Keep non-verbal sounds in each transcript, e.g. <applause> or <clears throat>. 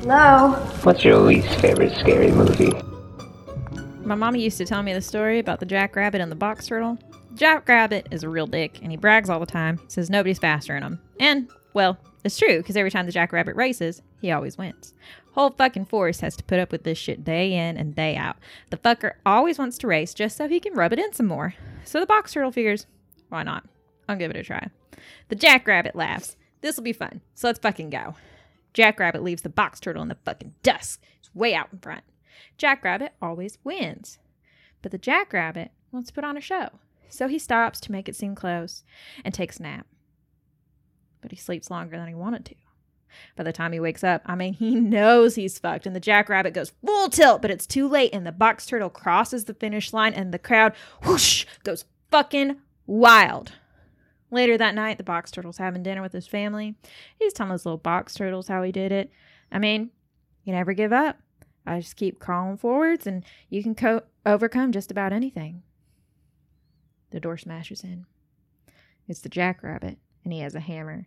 Hello? What's your least favorite scary movie? My mama used to tell me the story about the jackrabbit and the box turtle. Jackrabbit is a real dick, and he brags all the time. Says nobody's faster than him. And, well, it's true, because every time the jackrabbit races, he always wins. Whole fucking forest has to put up with this shit day in and day out. The fucker always wants to race just so he can rub it in some more. So the box turtle figures, why not? I'll give it a try. The jackrabbit laughs. This'll be fun, so let's fucking go. Jackrabbit leaves the box turtle in the fucking dust. It's way out in front. Jackrabbit always wins. But the jackrabbit wants to put on a show. So he stops to make it seem close and takes a nap. But he sleeps longer than he wanted to. By the time he wakes up, I mean, he <laughs> knows he's fucked, and the jackrabbit goes full tilt, but it's too late, and the box turtle crosses the finish line, and the crowd, whoosh, goes fucking wild. Later that night, the box turtle's having dinner with his family. He's telling his little box turtles how he did it. I mean, you never give up. I just keep crawling forwards, and you can co- overcome just about anything. The door smashes in. It's the jackrabbit, and he has a hammer.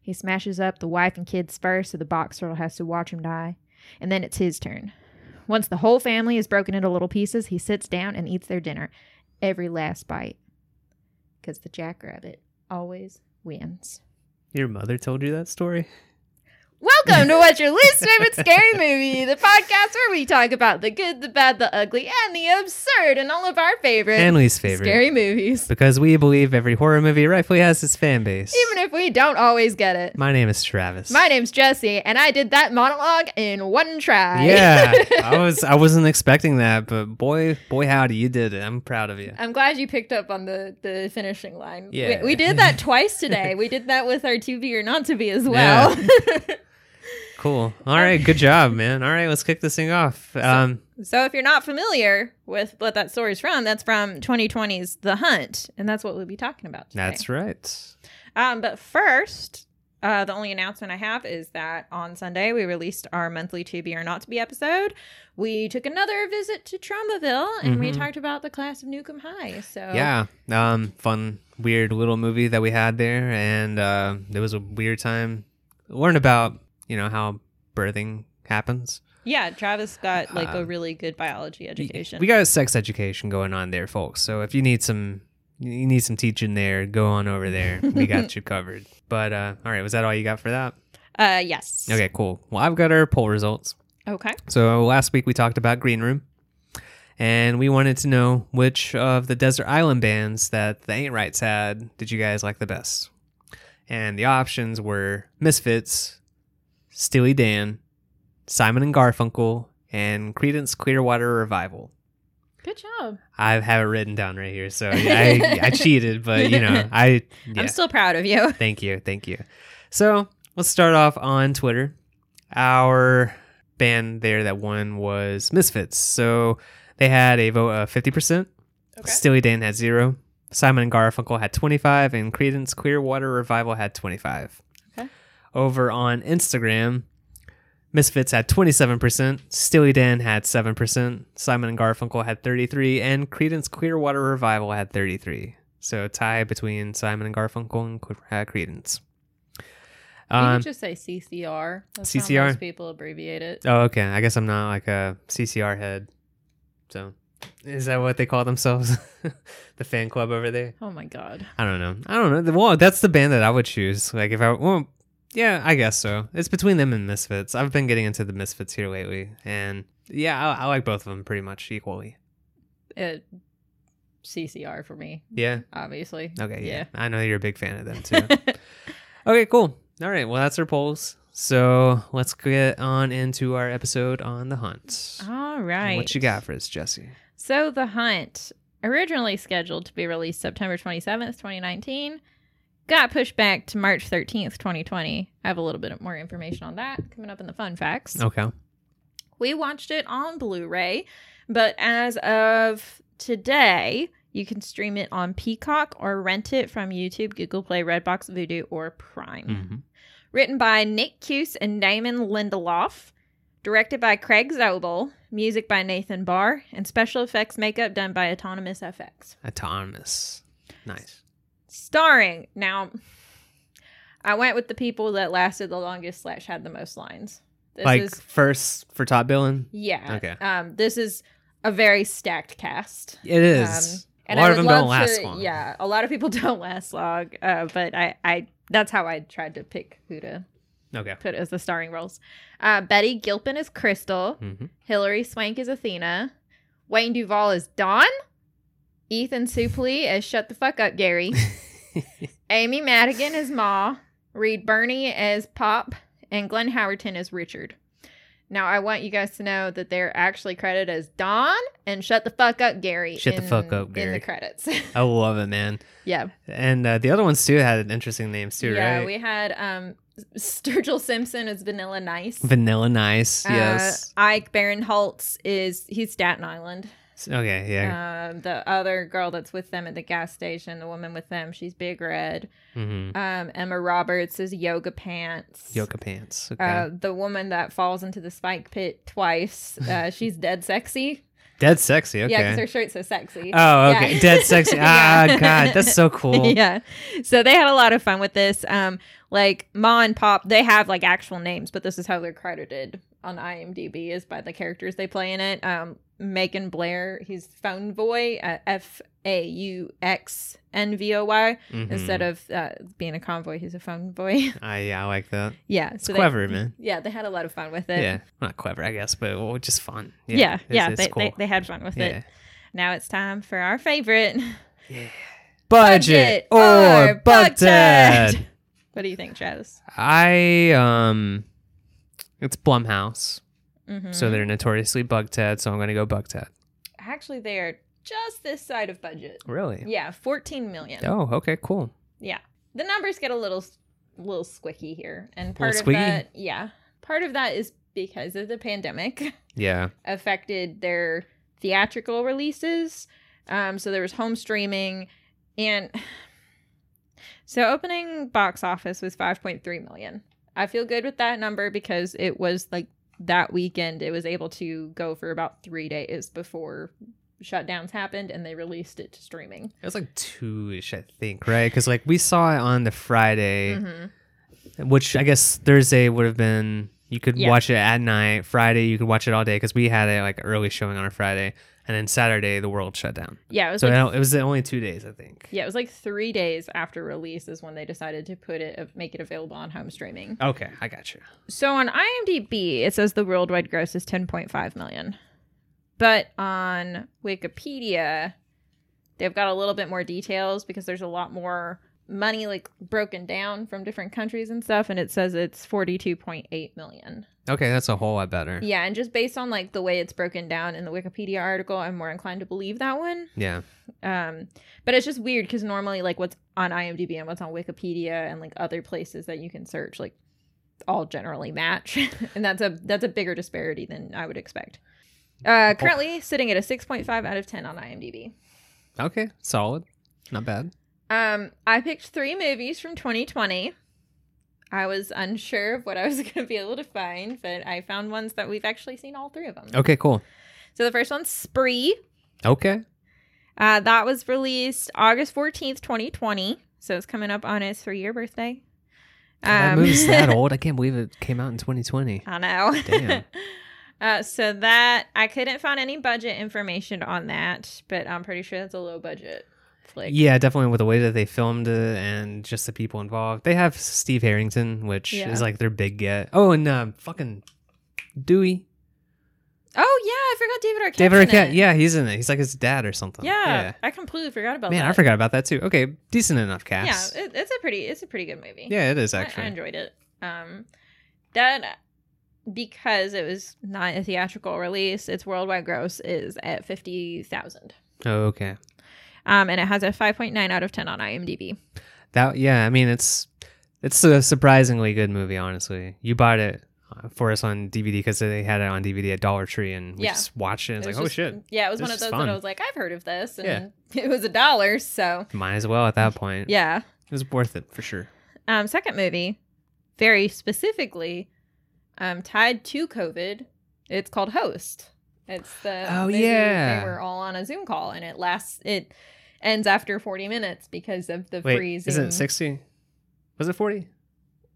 He smashes up the wife and kids first, so the box turtle has to watch him die. And then it's his turn. Once the whole family is broken into little pieces, he sits down and eats their dinner, every last bite. Because the jackrabbit always wins. Your mother told you that story? Welcome to What's Your Least Favorite Scary Movie, the podcast where we talk about the good, the bad, the ugly, and the absurd, and all of our favorite And least favorite. scary movies. Because we believe every horror movie rightfully has its fan base. Even if we don't always get it. My name is Travis. My name's Jesse, and I did that monologue in one try. yeah, <laughs> I was I wasn't expecting that, but boy, boy, howdy, you did it. I'm proud of you. I'm glad you picked up on the, the finishing line. Yeah. We, we did that <laughs> twice today. we did that with our to be or not to be as well. <laughs> Cool. All right, good job, man. All right, let's kick this thing off. Um, so if you're not familiar with what that story's from, that's from 2020's The Hunt, and that's what we'll be talking about today. that's right. Um, but first, uh, the only announcement I have is that on Sunday we released our monthly To Be or Not to Be episode. We took another visit to Tromaville and we Mhm. talked about the class of Nuke 'Em High. So Yeah. Um, fun, weird little movie that we had there, and uh, it was a weird time. Learn about you know how birthing happens. yeah, Travis got like a Um, really good biology education. We got a sex education going on there, folks. So if you need some, you need some teaching there, go on over there. We got <laughs> you covered. But uh, all right, was that all you got for that? uh, yes. Okay, cool. Well, I've got our poll results. Okay. So last week we talked about Green Room, and we wanted to know which of the desert island bands that the Ain't Rights had did you guys like the best? And the options were Misfits, Steely Dan, Simon and Garfunkel, and Creedence Clearwater Revival. Good job. I have it written down right here, so <laughs> I, I cheated, but you know, I <laughs> yeah. I'm still proud of you. <laughs> Thank you, thank you. So let's start off on Twitter. Our band there that won was Misfits. So they had a vote of fifty percent. Okay. Steely Dan had zero. Simon and Garfunkel had twenty five, and Creedence Clearwater Revival had twenty five. Over on Instagram, Misfits had 27%, Steely Dan had 7%, Simon and Garfunkel had 33, and Creedence Clearwater Revival had 33. So tie between Simon and Garfunkel and uh, Creedence. you Um, could just say CCR. That's How CCR? most people abbreviate it. oh, okay. I guess I'm not like a CCR head. So is that what they call themselves? <laughs> the fan club over there? Oh my god. I don't know. I don't know. Well, that's the band that I would choose. Like if I well, yeah, I guess so. It's between them and Misfits. I've been getting into the Misfits here lately, and yeah, I, I like both of them pretty much equally. It, CCR for me, Yeah. obviously. Okay. Yeah. Yeah. I know you're a big fan of them too. <laughs> okay. Cool. All right. Well, that's our polls. So let's get on into our episode on the hunt. All right. What you got for us, Jesse? So The Hunt, originally scheduled to be released September 27th, 2019, got pushed back to March 13th, 2020. I have a little bit more information on that coming up in the fun facts. Okay. We watched it on Blu-ray, but as of today, you can stream it on Peacock or rent it from YouTube, Google Play, Redbox, Vudu, or Prime. hmm Written by Nick Cuse and Damon Lindelof. Directed by Craig Zobel. Music by Nathan Barr. And special effects makeup done by Autonomous FX. Autonomous. Nice. Starring. Now, I went with the people that lasted the longest slash had the most lines. This like is first for top billing. yeah. Okay. Um, this is a very stacked cast. It is. Um, a and lot I of them don't last to- long. Yeah, a lot of people <laughs> don't last long. Uh, but I, I, that's how I tried to pick who to Okay. put as the starring roles. Uh, Betty Gilpin is Crystal. hmm Hilary Swank is Athena. Wayne Duvall is Don. Ethan Suplee as Shut the Fuck Up Gary. <laughs> Amy Madigan as Ma. Reed Birney as Pop. And Glenn Howerton as Richard. Now, I want you guys to know that they're actually credited as Don and Shut the Fuck Up Gary. Shut the fuck up, Gary. In the credits. I love it, man. yeah. And uh, the other ones too had interesting names too, yeah, right? we had um, Sturgill Simpson as Vanilla Nice. Vanilla Nice. Uh, yes. Ike Barinholtz is, he's Staten Island. Okay. Yeah. Um, the other girl that's with them at the gas station, the woman with them, she's Big Red. mm-hmm. Um, Emma Roberts is Yoga Pants. Yoga pants. Okay. Uh, the woman that falls into the spike pit twice, <laughs> uh, she's dead sexy. Dead sexy. Okay. Yeah, because her shirt's so sexy. oh, okay. Yeah. Dead sexy. <laughs> Ah, Yeah. God, that's so cool. <laughs> yeah. So they had a lot of fun with this. Um, like Ma and Pop, they have like actual names, but this is how they're credited on IMDb is by the characters they play in it. Um, Macon Blair, he's Phone Boy, uh, F A U X N V O Y. Mhm. Instead of uh, being a convoy, he's a phone boy. <laughs> Ah, yeah, I like that. yeah, It's they- clever, man. Yeah, they had a lot of fun with it. Yeah, not clever, I guess, but well, just fun. yeah, Yeah, yeah. it's- it's they, cool. they, they had fun with yeah. it. Now it's time for our favorite Budget, or Bugted. What do you think, Travis? I um, it's Blumhouse, Mhm. so they're notoriously Bugted. So I'm gonna go Bugted. actually they are just this side of budget. Really? Yeah, 14 million. Oh, okay, cool. Yeah. The numbers get a little little squicky here. And part of squeaky? that, yeah. Part of that is because of the pandemic <laughs> Yeah. affected their theatrical releases. Um so there was home streaming and <sighs> so opening box office was 5.3 million. I feel good with that number because it was like that weekend it was able to go for about 3 days before shutdowns happened and they released it to streaming. It was like two ish, I think, right? Because like we saw it on the Friday, Mhm. which I guess Thursday would have been you could Yeah. watch it at night. Friday you could watch it all day because we had it like early showing on a Friday, and then Saturday the world shut down. Yeah, it was So like it was only two days, I think. Yeah, it was like three days after release is when they decided to put it, make it available on home streaming. Okay, I got you. So on IMDb, it says the worldwide gross is 10.5 million, but on Wikipedia, they've got a little bit more details because there's a lot more money like broken down from different countries and stuff, and it says it's 42.8 million. Okay, that's a whole lot better. Yeah, and just based on like the way it's broken down in the Wikipedia article, I'm more inclined to believe that one. Yeah. Um, but it's just weird because normally, like, what's on IMDb and what's on Wikipedia and like other places that you can search, like, all generally match, <laughs> and that's a that's a bigger disparity than I would expect. Uh, currently sitting at a six point five out of ten on IMDb. Okay, solid. Not bad. Um, I picked three movies from 2020. I was unsure of what I was <laughs> going to be able to find, but I found ones that we've actually seen all three of them. Okay, cool. So the first one's Spree. Okay. Uh, that was released August 14th, 2020. So it's coming up on its three year birthday. that Um, movie's that <laughs> old. I can't believe it came out in 2020. I know. Damn. <laughs> uh, so that, I couldn't find any budget information on that, but I'm pretty sure that's a low budget flick. Yeah, definitely with the way that they filmed it and just the people involved. They have Steve Harrington, which Yeah. is like their big get. Oh, and um, fucking Dewey. Oh, yeah. I forgot David Arquette. David Arquette. Yeah, he's in it. He's like his dad or something. Yeah, I completely forgot about Man, that. Man, I forgot about that too. Okay, decent enough Yeah, cast. it, it's a pretty, it's a pretty good movie. Yeah, it is I- actually. I, enjoyed it. Um, that because it was not a theatrical release, its worldwide gross is at fifty thousand. oh, okay. Um, and it has a five point nine out of ten on IMDb. That yeah, I mean it's it's a surprisingly good movie. Honestly, you bought it uh, for us on DVD because they had it on DVD at Dollar Tree, and we Yeah. just watched it. And it's It like, was oh shit, Yeah, it was This one of those fun. that I was like, I've heard of this, and Yeah. <laughs> it was a dollar, so might as well at that point. yeah. it was worth it for sure. Um, second movie, very specifically, um, tied to COVID. It's called Host. It's the Oh, movie yeah. They were all on a Zoom call, and it lasts. It ends after forty minutes because of the Wait, freezing. isn't it sixty? Was it forty?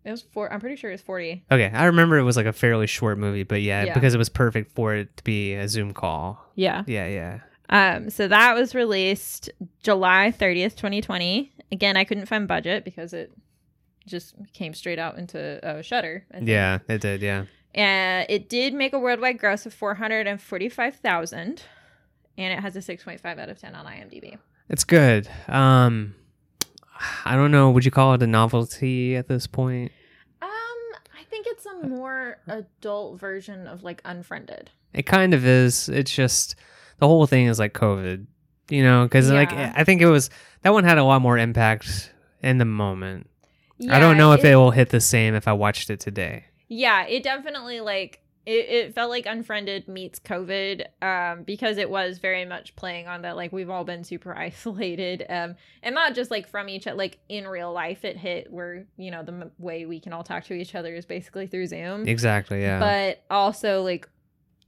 It was four. I'm pretty sure it was 40. Okay, I remember it was like a fairly short movie, but yeah, Yeah. because it was perfect for it to be a Zoom call. Yeah. Yeah, yeah. Um, so that was released July 30th, 2020. Again, I couldn't find budget because it just came straight out into uh, Shutter. Yeah, it did, yeah. And it did make a worldwide gross of 445,000 and it has a 6.5 out of 10 on IMDb. It's good. Um I don't know, would you call it a novelty at this point? Um, I think it's a more adult version of like Unfriended. It kind of is. It's just the whole thing is like COVID, you know, because like I think it was that one had a lot more impact in the moment. I don't know if it, will hit the same if I watched it today. Yeah, it definitely like it, it felt like Unfriended meets COVID um, because it was very much playing on that like we've all been super <laughs> isolated um, and not just like from each other like in real life it hit where you know the m- way we can all talk to each other is basically through Zoom Exactly, yeah. but also like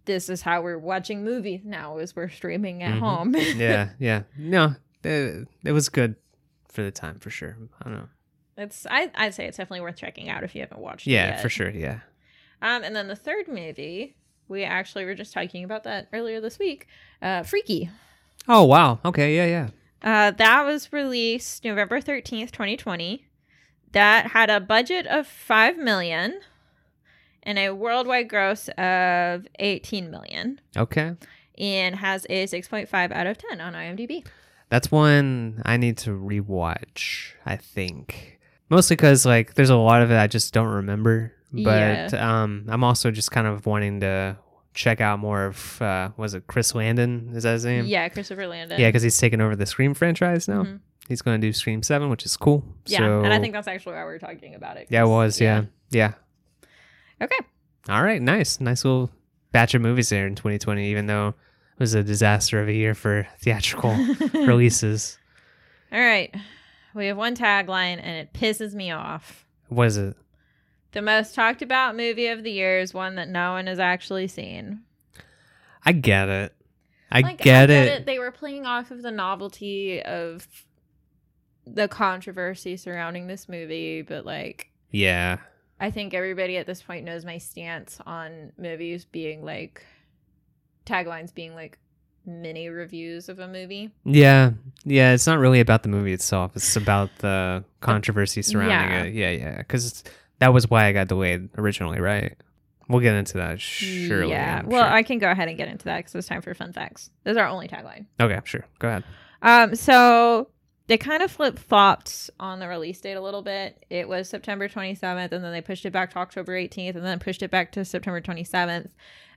this is how we're watching movies now is we're streaming at Mhm. home <laughs> yeah, yeah. No, it, it was good for the time for sure. I don't know. It's I, I'd say it's definitely worth checking out if you haven't watched it Yeah, for sure. Yeah. Um, and then the third movie, we actually were just talking about that earlier this week. Uh, Freaky. Oh wow. Okay. Yeah. Yeah. Uh, that was released November thirteenth, twenty twenty. That had a budget of five million and a worldwide gross of eighteen million, Okay. and has a six point five out of ten on IMDb. That's one I need to rewatch. I think mostly because like there's a lot of it I just don't remember. But um, I'm also just kind of wanting to check out more of uh, was it Chris Landon? Is that his name? Yeah, Christopher Landon. Yeah, because he's taken over the Scream franchise now. Mhm. He's going to do Scream Seven, which is cool. Yeah, So, and I think that's actually why we are talking about it. yeah, it was. Yeah. yeah, Okay. All right, nice, nice little batch of movies there in 2020. Even though it was a disaster of a year for theatrical <laughs> releases. All right. We have one tagline, and it pisses me off. What is it? The most talked about movie of the year is one that no one has actually seen. I get it. I Like, get, it. They were playing off of the novelty of the controversy surrounding this movie, but like, Yeah. I think everybody at this point knows my stance on movies being like taglines being like mini reviews of a movie. Yeah. Yeah. It's not really about the movie itself. It's about the <laughs> controversy surrounding yeah. it. Yeah. Yeah. Because that was why I got delayed originally, right? We'll get into that surely. yeah. I'm Well, sure. I can go ahead and get into that because it's time for fun facts. This is our only tagline. okay. Sure. Go ahead. Um, so they kind of flip flopped on the release date a little bit. It was September 27th, and then they pushed it back to October 18th, and then pushed it back to September 27th.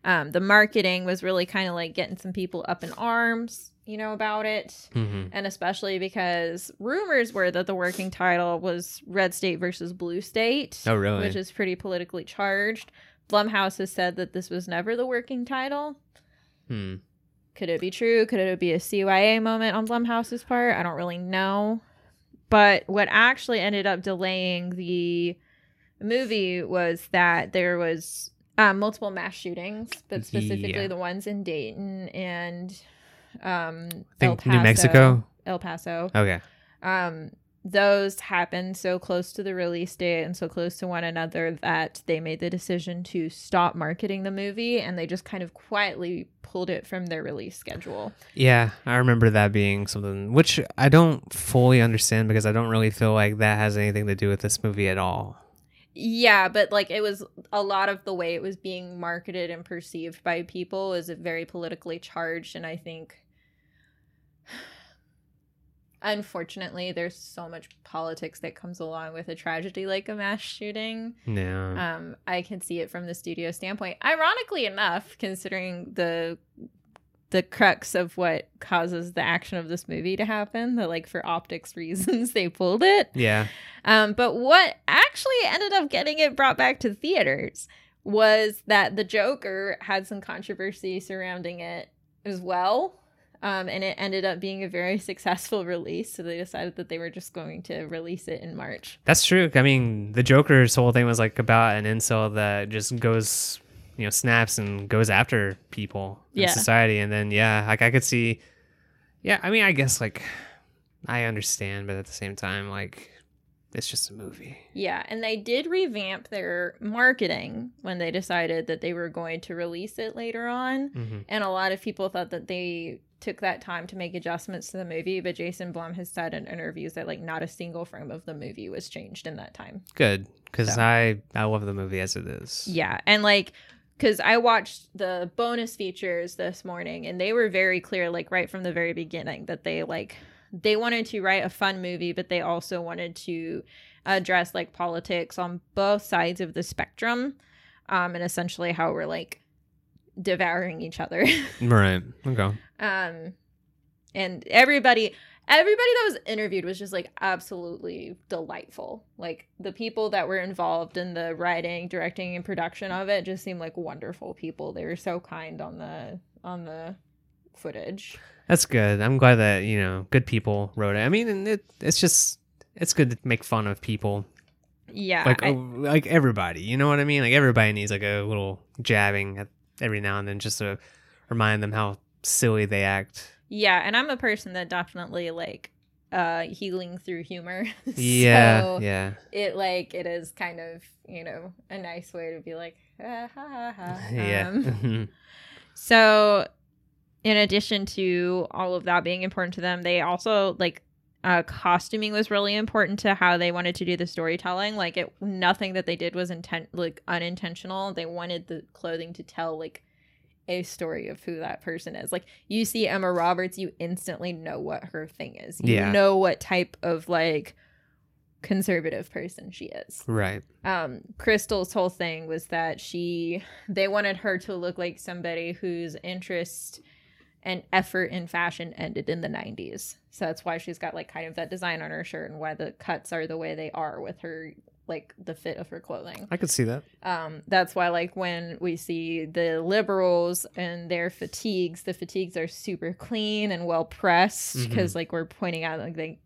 Um, the marketing was really kind of like getting some people up in arms, you know, about it. hmm And especially because rumors were that the working title was Red State versus Blue State, Oh, really? which is pretty politically charged. Blumhouse has said that this was never the working title. Hmm. Could it be true? Could it be a CYA moment on Blumhouse's part? I don't really know. But what actually ended up delaying the movie was that there was um, multiple mass shootings, but specifically Yeah. the ones in Dayton and um, I think New Mexico. El Paso. Okay. Um, those happened so close to the release date and so close to one another that they made the decision to stop marketing the movie and they just kind of quietly pulled it from their release schedule. Yeah, I remember that being something which I don't fully understand because I don't really feel like that has anything to do with this movie at all. Yeah, but like it was a lot of the way it was being marketed and perceived by people is very politically charged and I think unfortunately there's so much politics that comes along with a tragedy like a mass shooting. No. Um, I can see it from the studio standpoint. Ironically enough, considering the the crux of what causes the action of this movie to happen, that like for optics <laughs> reasons they pulled it. yeah. Um, but what actually ended up getting it brought back to theaters was that the Joker had some controversy surrounding it as well. Um, and it ended up being a very <laughs> successful release. So they decided that they were just going to release it in March. That's true. I mean, the Joker's whole thing was like about an incel that just goes, you know, snaps and goes after people in Yeah. society. And then, yeah, like I could see, yeah, I mean, I guess like I understand, but at the same time, like it's just a movie. Yeah, and they did revamp their marketing when they decided that they were going to release it later on. hmm And a lot of people thought that they took that time to make adjustments to the movie, but Jason Blum has said in interviews that like not a single frame of the movie was changed in that time. Good, because So. I I love the movie as it is. Yeah, and like because I watched the bonus features this morning, and they were very clear, like right from the very beginning, that they like they wanted to write a fun movie, but they also wanted to address like politics on both sides of the spectrum, um, and essentially how we're like devouring each other. <laughs> Right. Okay. um, and everybody. Everybody that was interviewed was just like absolutely delightful. Like the people that were involved in the writing, directing, and production of it just seemed like wonderful people. They were so kind on the on the footage. That's good. I'm glad that you know good people wrote it. I mean, and it it's just it's good to make fun of people Yeah, like I- oh, like everybody. You know what I mean? Like everybody needs like a little jabbing at every now and then just to remind them how silly they act. yeah, and I'm a person that definitely like uh healing through humor. <laughs> Yeah, So yeah, it like it is kind of you know a nice way to be like ah, ha, ha, ha. <laughs> yeah. Um, <laughs> So, in addition to all of that being important to them, they also like uh, costuming was really important to how they wanted to do the storytelling. Like, it nothing that they did was intent like unintentional. They wanted the clothing to tell like a story of who that person is. Like, you see Emma Roberts, you instantly know what her thing is. You Yeah. know what type of like conservative person she is right. um crystal's whole thing was that she they wanted her to look like somebody whose interest and effort in fashion ended in the 90s so that's why she's got like kind of that design on her shirt and why the cuts are the way they are with her like the fit of her clothing I could see that. um that's why like when we see the liberals and their fatigues the fatigues are super clean and well pressed because like we're pointing out like they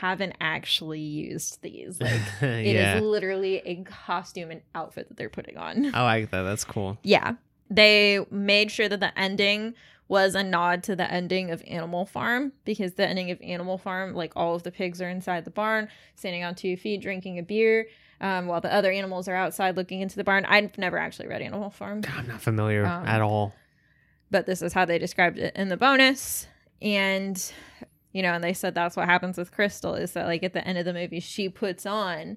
haven't actually used these like <laughs> it is yeah, literally a costume and outfit that they're putting on. I like that. That's cool. Yeah. They made sure that the ending was a nod to the ending of Animal Farm because the ending of Animal Farm, like all of the pigs are inside the barn, standing on two feet, drinking a beer, um, while the other animals are outside looking into the barn. I've never actually read Animal Farm, I'm not familiar Um, at all. but this is how they described it in the bonus. And, you know, and they said that's what happens with Crystal is that, like, at the end of the movie, she puts on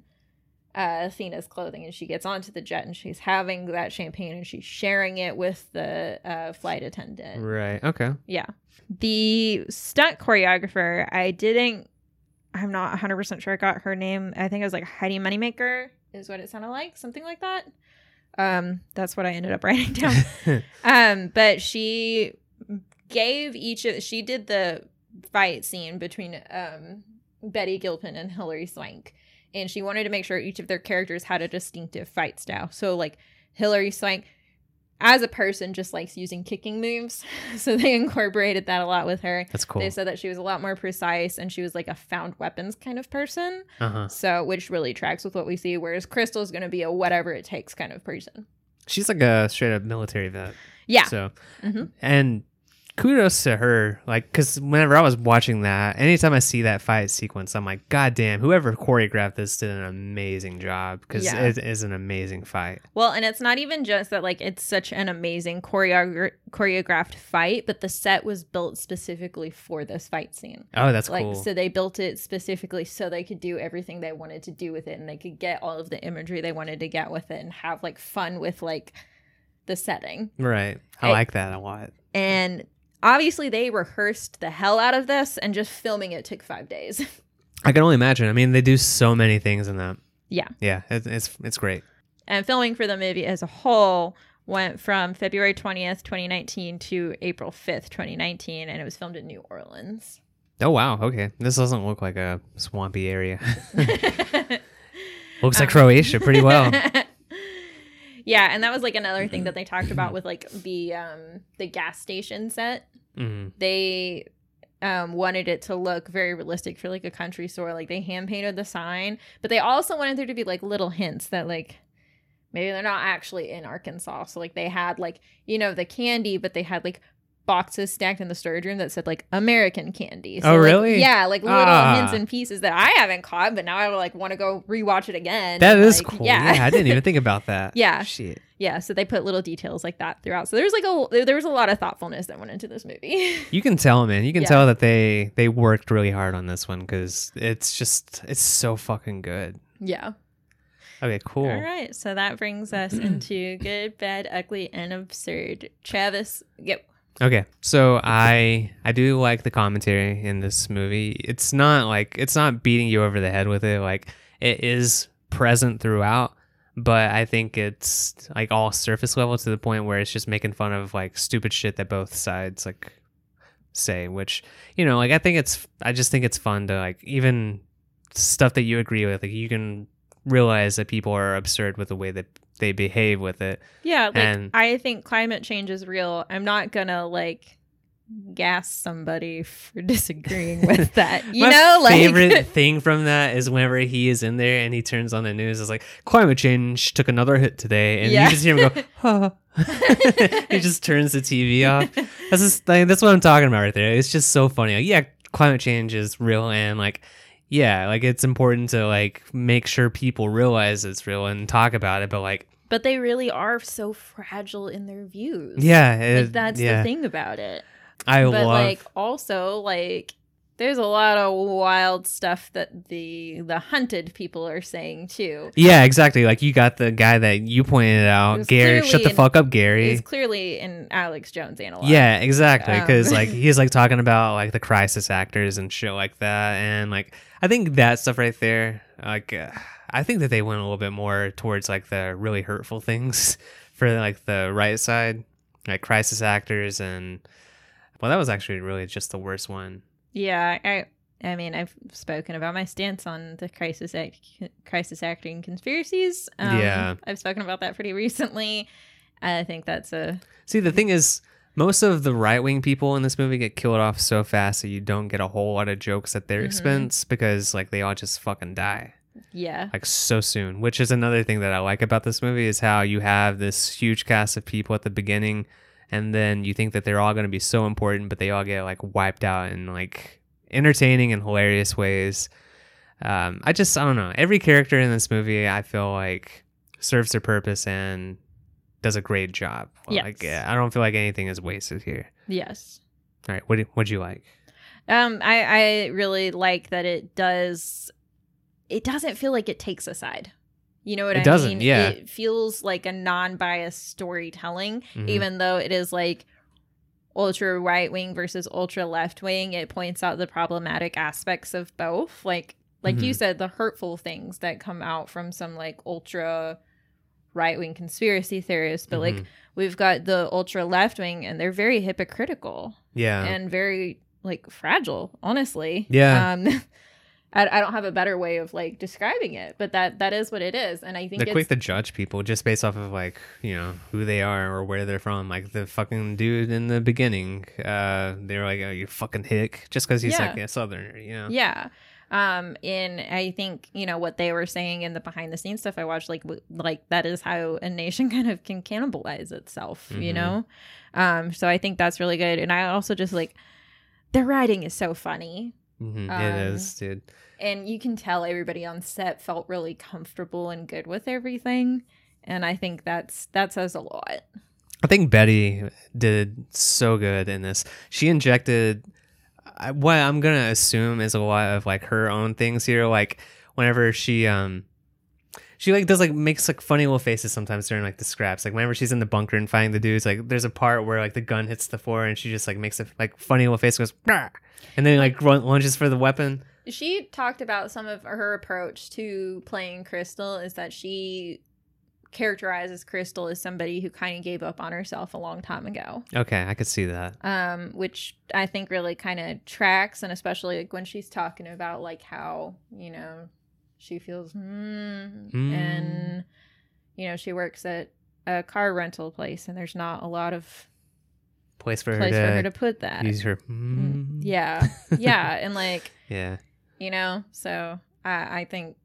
uh, Athena's clothing and she gets onto the jet and she's having that champagne and she's sharing it with the uh, flight attendant. Right. Okay. Yeah. The stunt choreographer, I didn't, I'm not 100% sure I got her name. I think it was like Heidi Moneymaker, is what it sounded like, something like that. Um, that's what I ended up writing <laughs> down. <laughs> Um, but she gave each of she did the fight scene between um Betty Gilpin and Hilary Swank, and she wanted to make sure each of their characters had a distinctive fight style. So like Hilary Swank as a person just likes using kicking moves. <laughs> So they incorporated that a lot with her. That's cool. They said that she was a lot more precise and she was like a found weapons kind of person. Uh huh. So which really tracks with what we see, whereas Crystal's gonna be a whatever it takes kind of person. She's like a straight up military vet. Yeah. So, Mhm. and kudos to her. Like, because whenever I was watching that, anytime I see that fight sequence, I'm like, God damn, whoever choreographed this did an amazing job because Yeah. it is an amazing fight. Well, and it's not even just that like it's such an amazing choreogra- choreographed fight, but the set was built specifically for this fight scene. Oh, that's like cool. so they built it specifically so they could do everything they wanted to do with it and they could get all of the imagery they wanted to get with it and have like fun with like the setting. right. I Hey. like that a lot. And obviously they rehearsed the hell out of this and just filming it took 5 days. <laughs> I can only imagine. I mean, they do so many things in that. Yeah. Yeah. It, it's it's great. and filming for the movie as a whole went from February 20th, 2019 to April 5th, 2019 and it was filmed in New Orleans. Oh wow. Okay. This doesn't look like a swampy area. <laughs> <laughs> Looks like Um, Croatia pretty well. Yeah, and that was like another thing that they talked about with like the um the gas station set. Mhm. They um wanted it to look very realistic for like a country store. Like they hand painted the sign, but they also wanted there to be like little hints that like maybe they're not actually in Arkansas. So like they had like, you know, the candy, but they had like boxes stacked in the storage room that said like American candy. Oh, like, really? yeah, like little Ah. hints and pieces that I haven't caught, but now I like want to go rewatch it again. That and, is like, cool. Yeah. Yeah. I didn't even think about <laughs> that. Yeah. Shit. Yeah, so they put little details like that throughout. So there's like a there was a lot of thoughtfulness that went into this movie. <laughs> You can tell, man. You can Yeah. tell that they they worked really hard on this one because it's just it's so fucking good. yeah. Okay, cool. All right, so that brings us <clears throat> into good, bad, ugly, and absurd. Travis, yep. Okay, so I I do like the commentary in this movie. It's not like it's not beating you over the head with it. Like it is present throughout, but I think it's like all surface level to the point where it's just making fun of like stupid shit that both sides like say. Which you know, like I think it's I just think it's fun to like even stuff that you agree with. Like you can realize that people are absurd with the way that they behave with it. Yeah, like And- I think climate change is real. I'm not gonna like gas somebody for <laughs> disagreeing with <laughs> that. You know, like favorite <laughs> thing from that is whenever he is in there and he turns on the news, it's like climate change took another hit today, and Yeah. you just hear him go, huh. he just turns the TV off. That's just like, that's what I'm talking about right there. It's just so funny. Like, yeah, climate change is real, and like, yeah, like it's important to like make sure people realize it's real and talk about it, but like, but they really are so fragile in their views. yeah, like that's yeah. the thing about it. I but love. like also like there's a lot of wild stuff that the the hunted people are saying too. yeah, exactly. Like you got the guy that you pointed out, Gary. Shut the an- fuck up, Gary. He's clearly an Alex Jones analog. Yeah, exactly. Because Um, like <laughs> he's like talking about like the crisis actors and shit like that, and like I think that stuff right there, like uh, I think that they went a little bit more towards like the really hurtful things <laughs> for like the right side, like crisis actors, and well, that was actually really just the worst one. Yeah, I I mean, I've spoken about my stance on the crisis act, crisis acting conspiracies. Um, Yeah. I've spoken about that pretty <laughs> recently. I think that's a See, the thing is, most of the right wing people in this movie get killed off so fast that you don't get a whole lot of jokes at their Mhm. expense because like they all just fucking die. yeah, like so soon which is another thing that i like about this movie is how you have this huge cast of people at the beginning and then you think that they're all going to be so important but they all get like wiped out in like entertaining and hilarious ways um, i just i don't know every character in this movie i feel like serves their purpose and does a great job like Yes. yeah, i don't feel like anything is wasted here yes. all right what do, what'd you like Um, I I really like that it does. It doesn't feel like it takes a side. You know what It I doesn't, mean? yeah. It feels like a non-biased storytelling, Mhm. even though it is like ultra right wing versus ultra left wing. It points out the problematic aspects of both. Like like you Mhm. said, the hurtful things that come out from some like ultra right wing conspiracy theorists, but like Mhm. we've got the ultra left wing, and they're very hypocritical yeah and very like fragile honestly Yeah. um <laughs> I, I don't have a better way of like describing it but that that is what it is and i think they're it's quick to judge people just based off of like you know who they are or where they're from like the fucking dude in the beginning uh they're like oh you fucking hick just because he's like a southerner you know? Yeah. Um and i think you know what they were saying in the behind the scenes stuff i watched like w- like that is how a nation <laughs> kind of can cannibalize itself you Mhm. know? Um so i think that's really good and i also just like the writing is so funny. Mhm, Um, it is dude and you can tell everybody on set felt really comfortable and good with everything and i think that's that says a lot i think betty did so good in this she injected what i'm gonna assume is a lot of like her own things here like whenever she um she like does like makes like funny little faces sometimes during like the scraps. Like whenever she's in the bunker and fighting the dudes, like there's a part where like the gun hits the floor and she just like makes a like funny little face, goes, "Rah!" and then like run, lunges for the weapon. She talked about some of her approach to playing crystal is that she characterizes crystal as somebody who kind of gave up on herself a long time ago Okay, I could see that. um which i think really kind of tracks and especially like when she's talking about like how you know she feels mm, Hmm. and you know she works at a car rental place and there's not a lot of Place for her to, for her to put that use her. Mm, yeah yeah and like <laughs> yeah. You know so i i think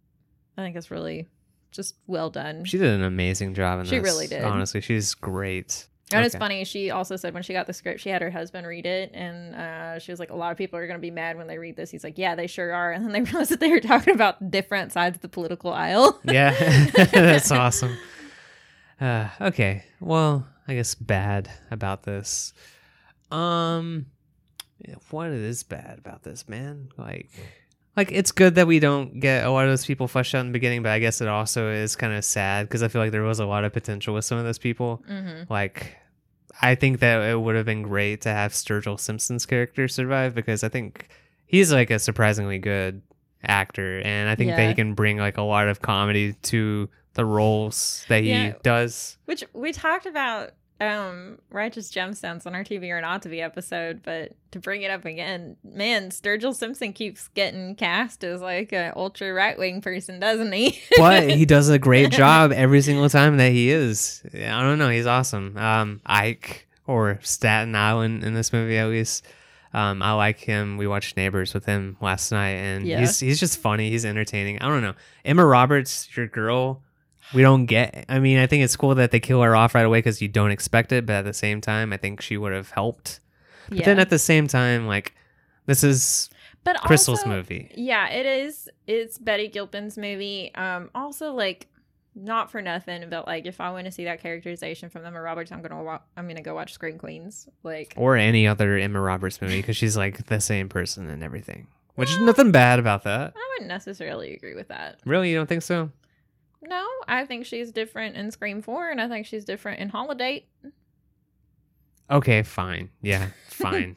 i think it's really just well done She did an amazing job in She this. really did. Honestly, she's great. And it's funny. She also said when she got the script, she had her husband read it, and uh, she was like, "A lot of people are going to be mad when they read this." He's like, "Yeah, they sure are." <laughs> And then they realized that they were talking about different sides of the political aisle. <laughs> Yeah, <laughs> that's awesome. Uh, okay, well, I guess bad about this. Um, what is bad about this, man? Like, like it's good that we don't get a lot of those people fleshed out in the beginning, but I guess it also is kind of sad because I feel like there was a lot of potential with some of those people. mm-hmm. Like, I think that it would have been great to have Sturgill Simpson's character survive because I think he's like a surprisingly good actor, and I think that he can bring like a lot of comedy to the roles that he Yeah. does. Which we talked about um righteous gemstones on our TV or not to be episode, but to bring it up again, man, Sturgill Simpson keeps getting cast as like an ultra right wing person, doesn't he? <laughs> But he does a great <laughs> job every single time that he is. I don't know, he's awesome. Um, Ike or Staten Island in this movie at least. Um, I like him. We watched Neighbors with him last night, and Yeah. he's he's just funny. He's entertaining. I don't know. Emma Roberts, your girl, we don't get. I mean, I think it's cool that they kill her off right away because you don't expect it, but at the same time, I think she would have helped. But yeah. then at the same time, like this is but Crystal's also- movie. Yeah, it is. It's Betty Gilpin's movie. Um, also like not for nothing, but like if I want to see that characterization from Emma Roberts, I'm gonna wa- I'm gonna go watch Scream Queens. Like or any other Emma Roberts movie because she's like the same person and everything. Which is nothing bad about that. I wouldn't necessarily agree with that. Really, you don't think so? No, I think she's different in Scream Four, and I think she's different in Holiday. Okay, fine. Yeah, <laughs> fine.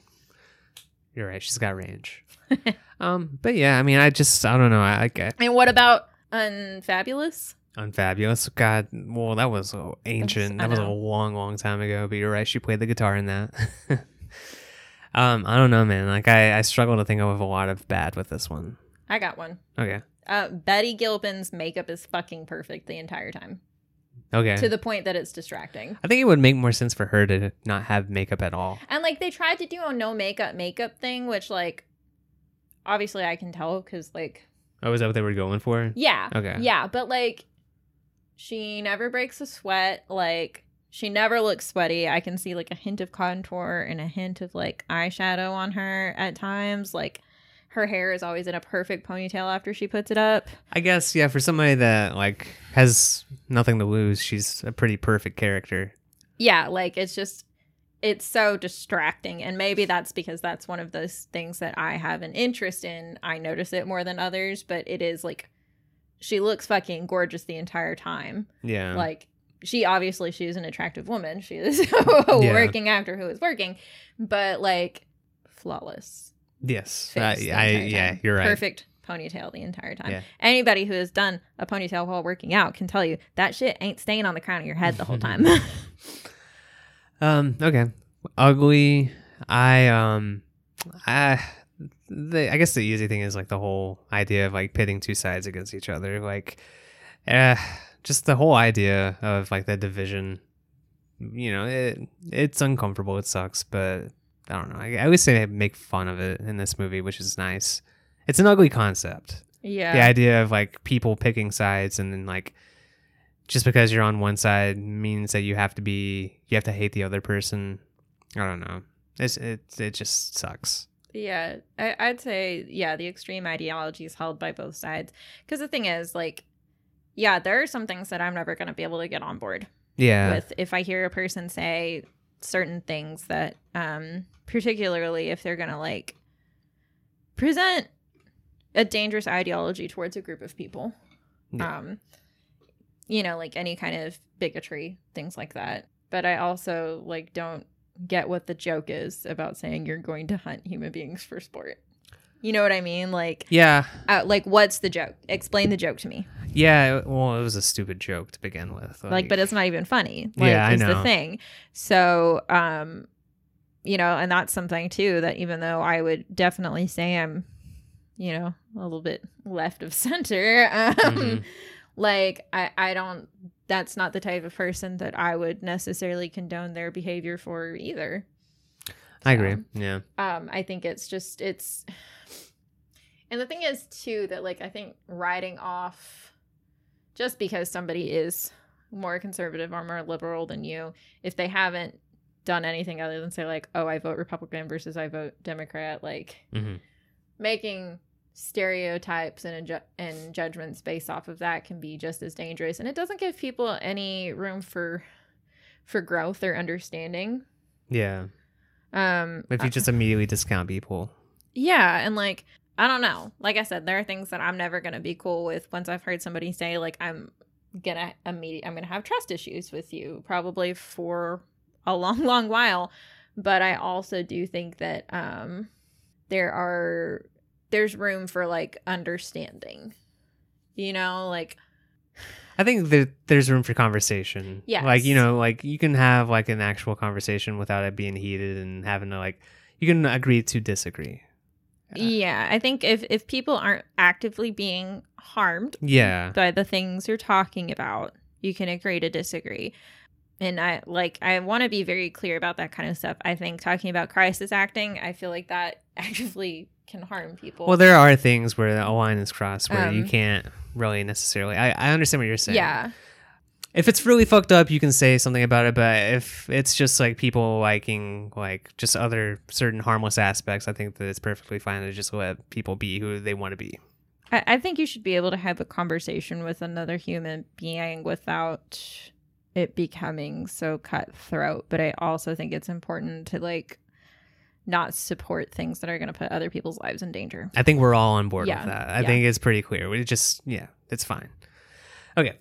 You're right. She's got range. <laughs> um, but yeah, I mean, I just I don't know. I, I get And what about Unfabulous? unfabulous. God, well, that was ancient. That was a long, long time ago. But you're right. She played the guitar in that. <laughs> um, I don't know, man. Like I, I struggle to think of a lot of bad with this one. I got one. Okay. Uh, Betty Gilpin's makeup is fucking perfect the entire time, Okay. to the point that it's distracting. I think it would make more sense for her to not have makeup at all. And like they tried to do a no makeup makeup thing, which like obviously I can tell because like Oh, is that what they were going for? yeah, Okay. yeah, but like she never breaks a sweat. Like she never looks sweaty. I can see like a hint of contour and a hint of like eyeshadow on her at times. Like her hair is always in a perfect ponytail after she puts it up. I guess yeah. For somebody that like has nothing to lose, she's a pretty perfect character. yeah like it's just it's so distracting and maybe that's because that's one of those things that i have an interest in i notice it more than others but it is like she looks fucking gorgeous the entire time Yeah. like she obviously she is an attractive woman she is <laughs> Yeah. working after who is working but like flawless yes. I, I yeah. You're right. perfect ponytail the entire time Yeah. anybody who has done a ponytail while working out can tell you that shit ain't staying on the crown of your head the whole time <laughs> <laughs> Um. Okay. Ugly. I um. I. The, I guess the easy thing is like the whole idea of like pitting two sides against each other. Like, uh, just the whole idea of like the division. You know, it it's uncomfortable. It sucks, but I don't know. I, I always say they make fun of it in this movie, which is nice. It's an ugly concept. yeah the idea of like people picking sides and then like just because you're on one side means that you have to be you have to hate the other person i don't know it's it, it just sucks Yeah, I, I'd say yeah, the extreme ideology is held by both sides. Because the thing is, like, yeah, there are some things that I'm never going to be able to get on board yeah with if I hear a person say certain things that, um, particularly if they're going to like present a dangerous ideology towards a group of people. Yeah. Um, you know, like any kind of bigotry, things like that. But I also like don't get what the joke is about saying you're going to hunt human beings for sport. You know what I mean? Like, yeah uh, like what's the joke? Explain the joke to me. yeah it- well it was a stupid joke to begin with Like, but it's not even funny. Like, Yeah, I is the know. thing. So, um, you know, and that's something too that even though I would definitely say I'm, you know, a little bit left of <laughs> center, um, Mhm. like I, I don't. That's not the type of person that I would necessarily condone their behavior for either. i agree yeah um i think it's just it's and the thing is too that like i think writing off just because somebody is more conservative or more liberal than you if they haven't done anything other than say like, "Oh, I vote Republican versus I vote Democrat," like hmm making stereotypes and adju- and judgments based off of that can be just as dangerous and it doesn't give people any room for for growth or understanding Yeah. um If you just immediately discount people. yeah and like i don't know like i said there are things that i'm never gonna be cool with once i've heard somebody say like i'm gonna immediate i'm gonna have trust issues with you probably for a <laughs> long long while but i also do think that um there are there's room for like understanding you know like I think that there's room for conversation. Yeah. Like, you know, like you can have like an actual conversation without it being heated and having to like you can agree to disagree. Yeah i think if if people aren't actively being harmed Yeah. by the things you're talking about you can agree to disagree and i like i want to be very clear about that kind of stuff i think talking about crisis acting i feel like that <laughs> actively can harm people Well, there are things where a line is crossed where you Um, can't really necessarily. I, I understand what you're saying. yeah If it's really fucked up, you can say something about it. But if it's just like people liking like just other certain harmless aspects, I think that it's perfectly fine to just let people be who they want to be. I, I think you should be able to have a conversation with another human being without it becoming so cutthroat but i also think it's important to like not support things that are going to put other people's lives in danger I think we're all on board Yeah, with that. I yeah. think it's pretty clear. We just yeah, it's fine. Okay.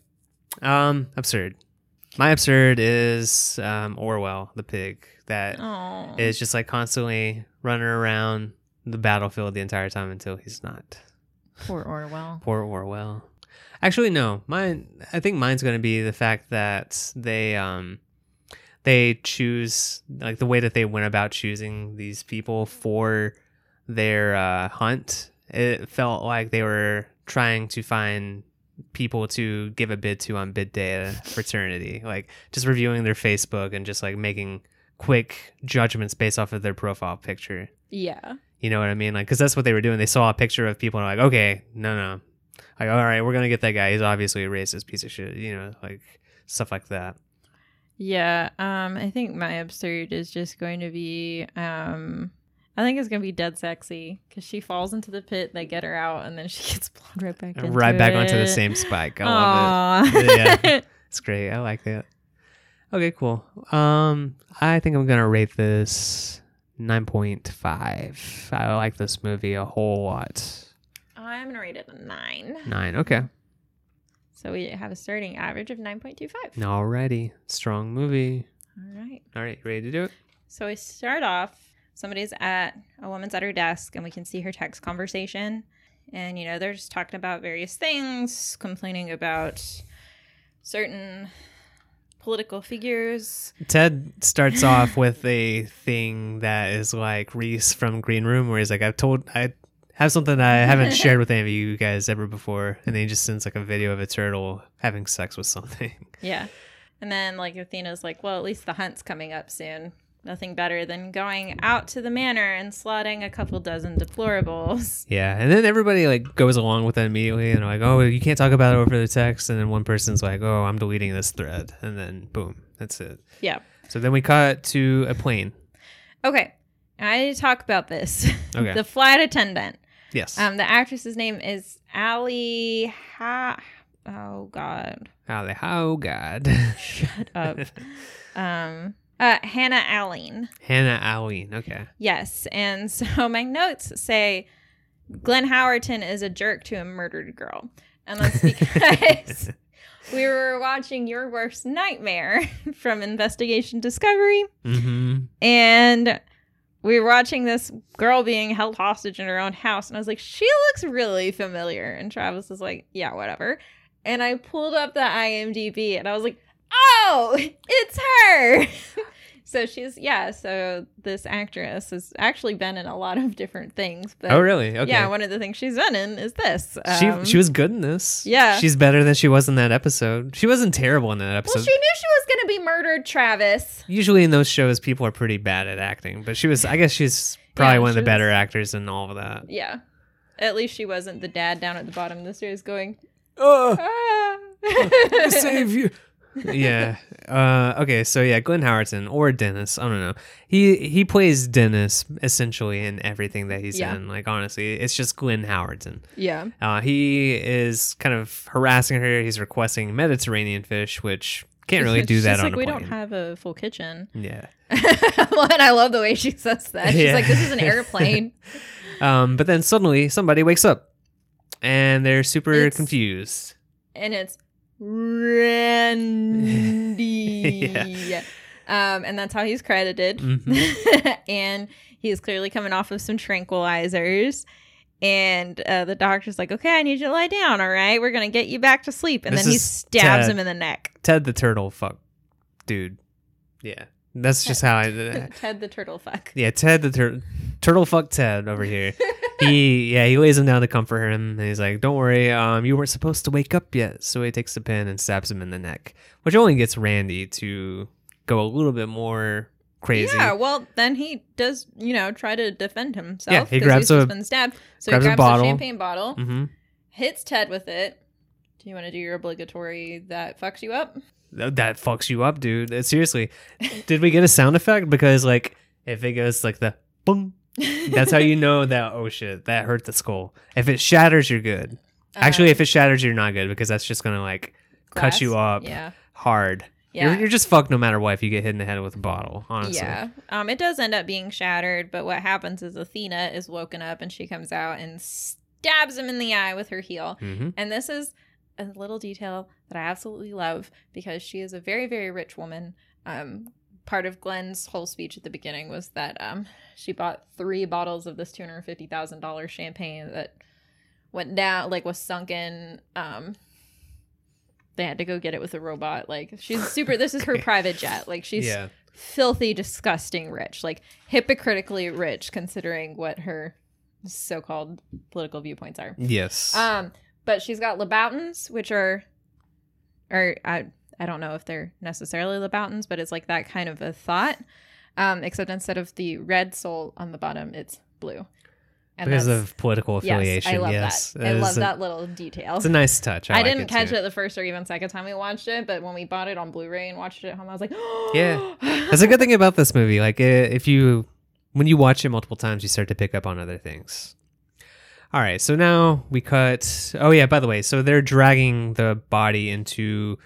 Um absurd. My absurd is um Orwell the pig that oh is just like constantly running around the battlefield the entire time until he's not. poor orwell Poor Orwell. Actually, no. Mine. I think mine's going to be the fact that they um they choose like the way that they went about choosing these people for their uh, hunt. It felt like they were trying to find people to give a bid to on bid day at a fraternity. Like just reviewing their Facebook and just like making quick judgments based off of their profile picture. yeah You know what I mean? Like, because that's what they were doing. They saw a picture of people and like, okay, no, no. Like, all right, we're going to get that guy. He's obviously a racist piece of shit, you know, like stuff like that. Yeah, um, I think my absurd is just going to be, um, I think it's gonna be dead sexy because she falls into the pit, they get her out, and then <laughs> she gets blown right back into right back onto the same spike. I love it. Yeah. <laughs> It's great. I like that. Okay, cool. Um, I think I'm going to rate this 9.5. I like this movie a whole lot. I'm gonna rate it a nine. Nine. Okay. So we have a starting average of nine point two five. Alrighty. Strong movie. All right. All right. Ready to do it? So we start off. Somebody's at a woman's at her desk, and we can see her text conversation. And you know they're just talking about various things, complaining about certain political figures. Ted starts off with a thing that is like Reece from Green Room, where he's like, "I've told I have something I haven't shared with any of you guys ever before," and then he just sends like a video of a turtle having sex with something. Yeah. And then like Athena's like, well, at least the hunt's coming up soon. Nothing better than going out to the manor and slotting a couple dozen deplorables. <laughs> Yeah, and then everybody like goes along with it immediately, and like, "Oh, you can't talk about it over the text," and then one person's like, "Oh, I'm deleting this thread," and then boom, that's it. Yeah. So then we cut to a plane. Okay. I need to talk about this. <laughs> Okay. the flight attendant. Yes. Um, the actress's name is Ali. ha Oh God. Golly, oh God. Shut up. <laughs> um uh Hannah Allen. Hannah Alline. Okay. Yes. And <laughs> so my notes say Glenn Howerton is a jerk to a murdered girl. And that's <laughs> because we were watching Your Worst Nightmare <laughs> from Investigation Discovery. Mm-hmm. And we were watching this girl being held hostage in her own house. And I was like, she looks really familiar. And Travis was like, yeah, whatever. And I pulled up the IMDb and I was like, oh, it's her. So she's, yeah. So this actress has actually been in a lot of different things. But Oh, really? Okay. yeah, one of the things she's been in is this. she Um, she was good in this. yeah. She's better than she was in that episode. She wasn't terrible in that episode. Well, she knew she was going to be murdered, Travis. Usually in those shows, people are pretty bad at acting, but she was. I guess she's <laughs> probably Yeah, one of she the better was- actors in all of that. Yeah. At least she wasn't the dad down at the bottom of the stairs going, Oh, ah. <laughs> save you! <laughs> yeah. Uh, okay, so yeah, Glenn Howerton or Dennis. I don't know. He he plays Dennis essentially in everything that he's Yeah. in. Like honestly, it's just Glenn Howerton. Yeah. Uh, he is kind of harassing her. He's requesting Mediterranean fish, which can't really <laughs> do that just on like we plane. don't have a full kitchen. <laughs> yeah. well, and I love the way she says that. She's Yeah. like, "This is an airplane." <laughs> Um, but then suddenly somebody wakes up, and they're super It's- confused. and it's Randy. <laughs> Um, and that's how he's credited. Mhm. <laughs> and he's clearly coming off of some tranquilizers. And uh, the doctor's like, okay, I need you to lie down. All right, we're gonna get you back to sleep. And This then he stabs Ted. him in the neck. Ted the turtle, fuck, dude. Yeah, that's just how I. <laughs> Ted the turtle fuck. Yeah, Ted the tur- turtle fuck Ted over here. He yeah he lays him down to comfort him, and he's like, "Don't worry, um, you weren't supposed to wake up yet." So he takes the pin and stabs him in the neck, which only gets Randy to go a little bit more crazy. Yeah, well, then he does, you know, try to defend himself. Yeah, he grabs he's a- been stabbed. So grabs he grabs bottle. a champagne bottle, hmm hits Ted with it. Do you want to do your obligatory that fucks you up? That, that fucks you up, dude. Seriously, did we get a sound effect? Because like if it goes like the boom, that's how you know that oh shit that hurt the skull. If it shatters, you're good. Actually, Um, if it shatters, you're not good because that's just gonna like cut you up Yeah. hard. Yeah. You're, you're just fucked no matter what if you get hit in the head with a bottle, honestly. Yeah. Um, it does end up being shattered, but what happens is Athena is woken up and she comes out and stabs him in the eye with her heel. hmm And this is a little detail that I absolutely love because she is a very, very rich woman. Um, part of Glenn's whole speech at the beginning was that um, she bought three bottles of this two hundred fifty thousand dollars champagne that went down, like was sunken. Um, they had to go get it with a robot. Like she's super. This is her <laughs> private jet. Like she's Yeah. filthy, disgusting rich. Like hypocritically rich, considering what her so-called political viewpoints are. Yes. Um, but she's got Louboutins, which are, or I I don't know if they're necessarily Louboutins, but it's like that kind of a thought. Um, except instead of the red soul on the bottom, it's blue. And because of political affiliation. Yes, I love yes. that. I love a- that little detail. It's a nice touch. I, I, like didn't catch too. it the first or even second time we watched it, but when we bought it on Blu-ray and watched it at home, I was like, <gasps> Yeah. That's a good thing about this movie. Like, uh, if you, when you watch it multiple times, you start to pick up on other things. All right. So now we cut. Oh, yeah. By the way, so they're dragging the body into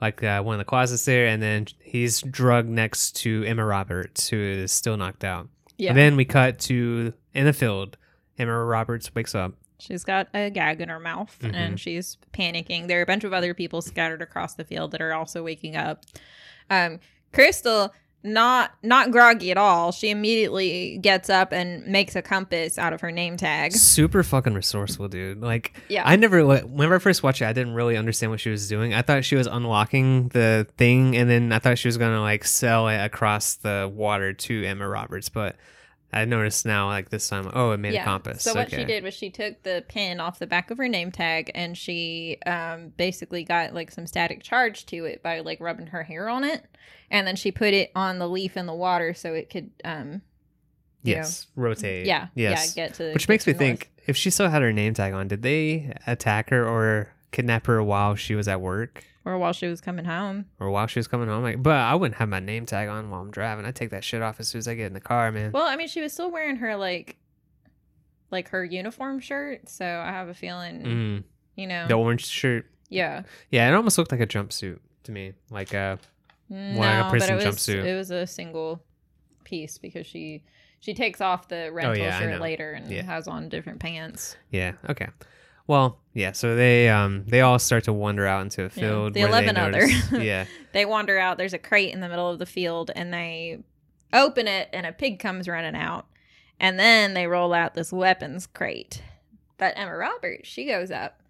like uh, one of the closets there, and then he's drugged next to Emma Roberts, who is still knocked out. Yeah, And then we cut to in the field. Emma Roberts wakes up. she's got a gag in her mouth Mhm. and she's panicking. There are a bunch of other people scattered across the field that are also waking up. Um, Crystal, not not groggy at all. She immediately gets up and makes a compass out of her name tag. Super fucking resourceful, dude. Like, Yeah. I never, whenever I first watched it, I didn't really understand what she was doing. I thought she was unlocking the thing, and then I thought she was gonna like sell it across the water to Emma Roberts. But I noticed now, like this time, oh, it made a compass. So what okay. she did was she took the pin off the back of her name tag and she um, basically got like some static charge to it by like rubbing her hair on it, and then she put it on the leaf in the water so it could um, you know, yes, rotate. yeah, yes. yeah, get to Which makes me north. think if she still had her name tag on, did they attack her or kidnap her while she was at work? Or while she was coming home. Or while she was coming home, like, but I wouldn't have my name tag on while I'm driving. I take that shit off as soon as I get in the car, man. Well, I mean, she was still wearing her like, like her uniform shirt, so I have a feeling, Mm, you know, the orange shirt, yeah, Yeah, it almost looked like a jumpsuit to me. Like uh no, a but prison it was jumpsuit. it was a single piece because she she takes off the rental Oh, yeah, shirt later and Yeah. has on different pants. yeah, okay. Well, yeah, so they um they all start to wander out into a field. the where they 11 other. <laughs> yeah. They wander out. There's a crate in the middle of the field, and they open it, and a pig comes running out. And then they roll out this weapons crate. But Emma Roberts, she goes up,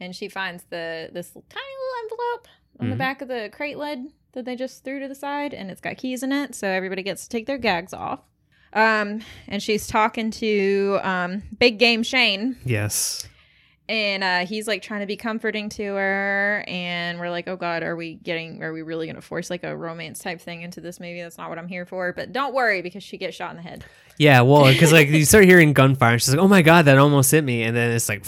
and she finds the this tiny little envelope on the Mhm. back of the crate lid that they just threw to the side, and it's got keys in it, so everybody gets to take their gags off. Um, and she's talking to um, Big Game Shane, Yes. And uh, he's like trying to be comforting to her and we're like oh god are we getting are we really gonna force like a romance type thing into this movie that's not what i'm here for but don't worry because she gets shot in the head Yeah, well, because like you <laughs> start hearing gunfire, and she's like, "Oh my god, that almost hit me," and then it's like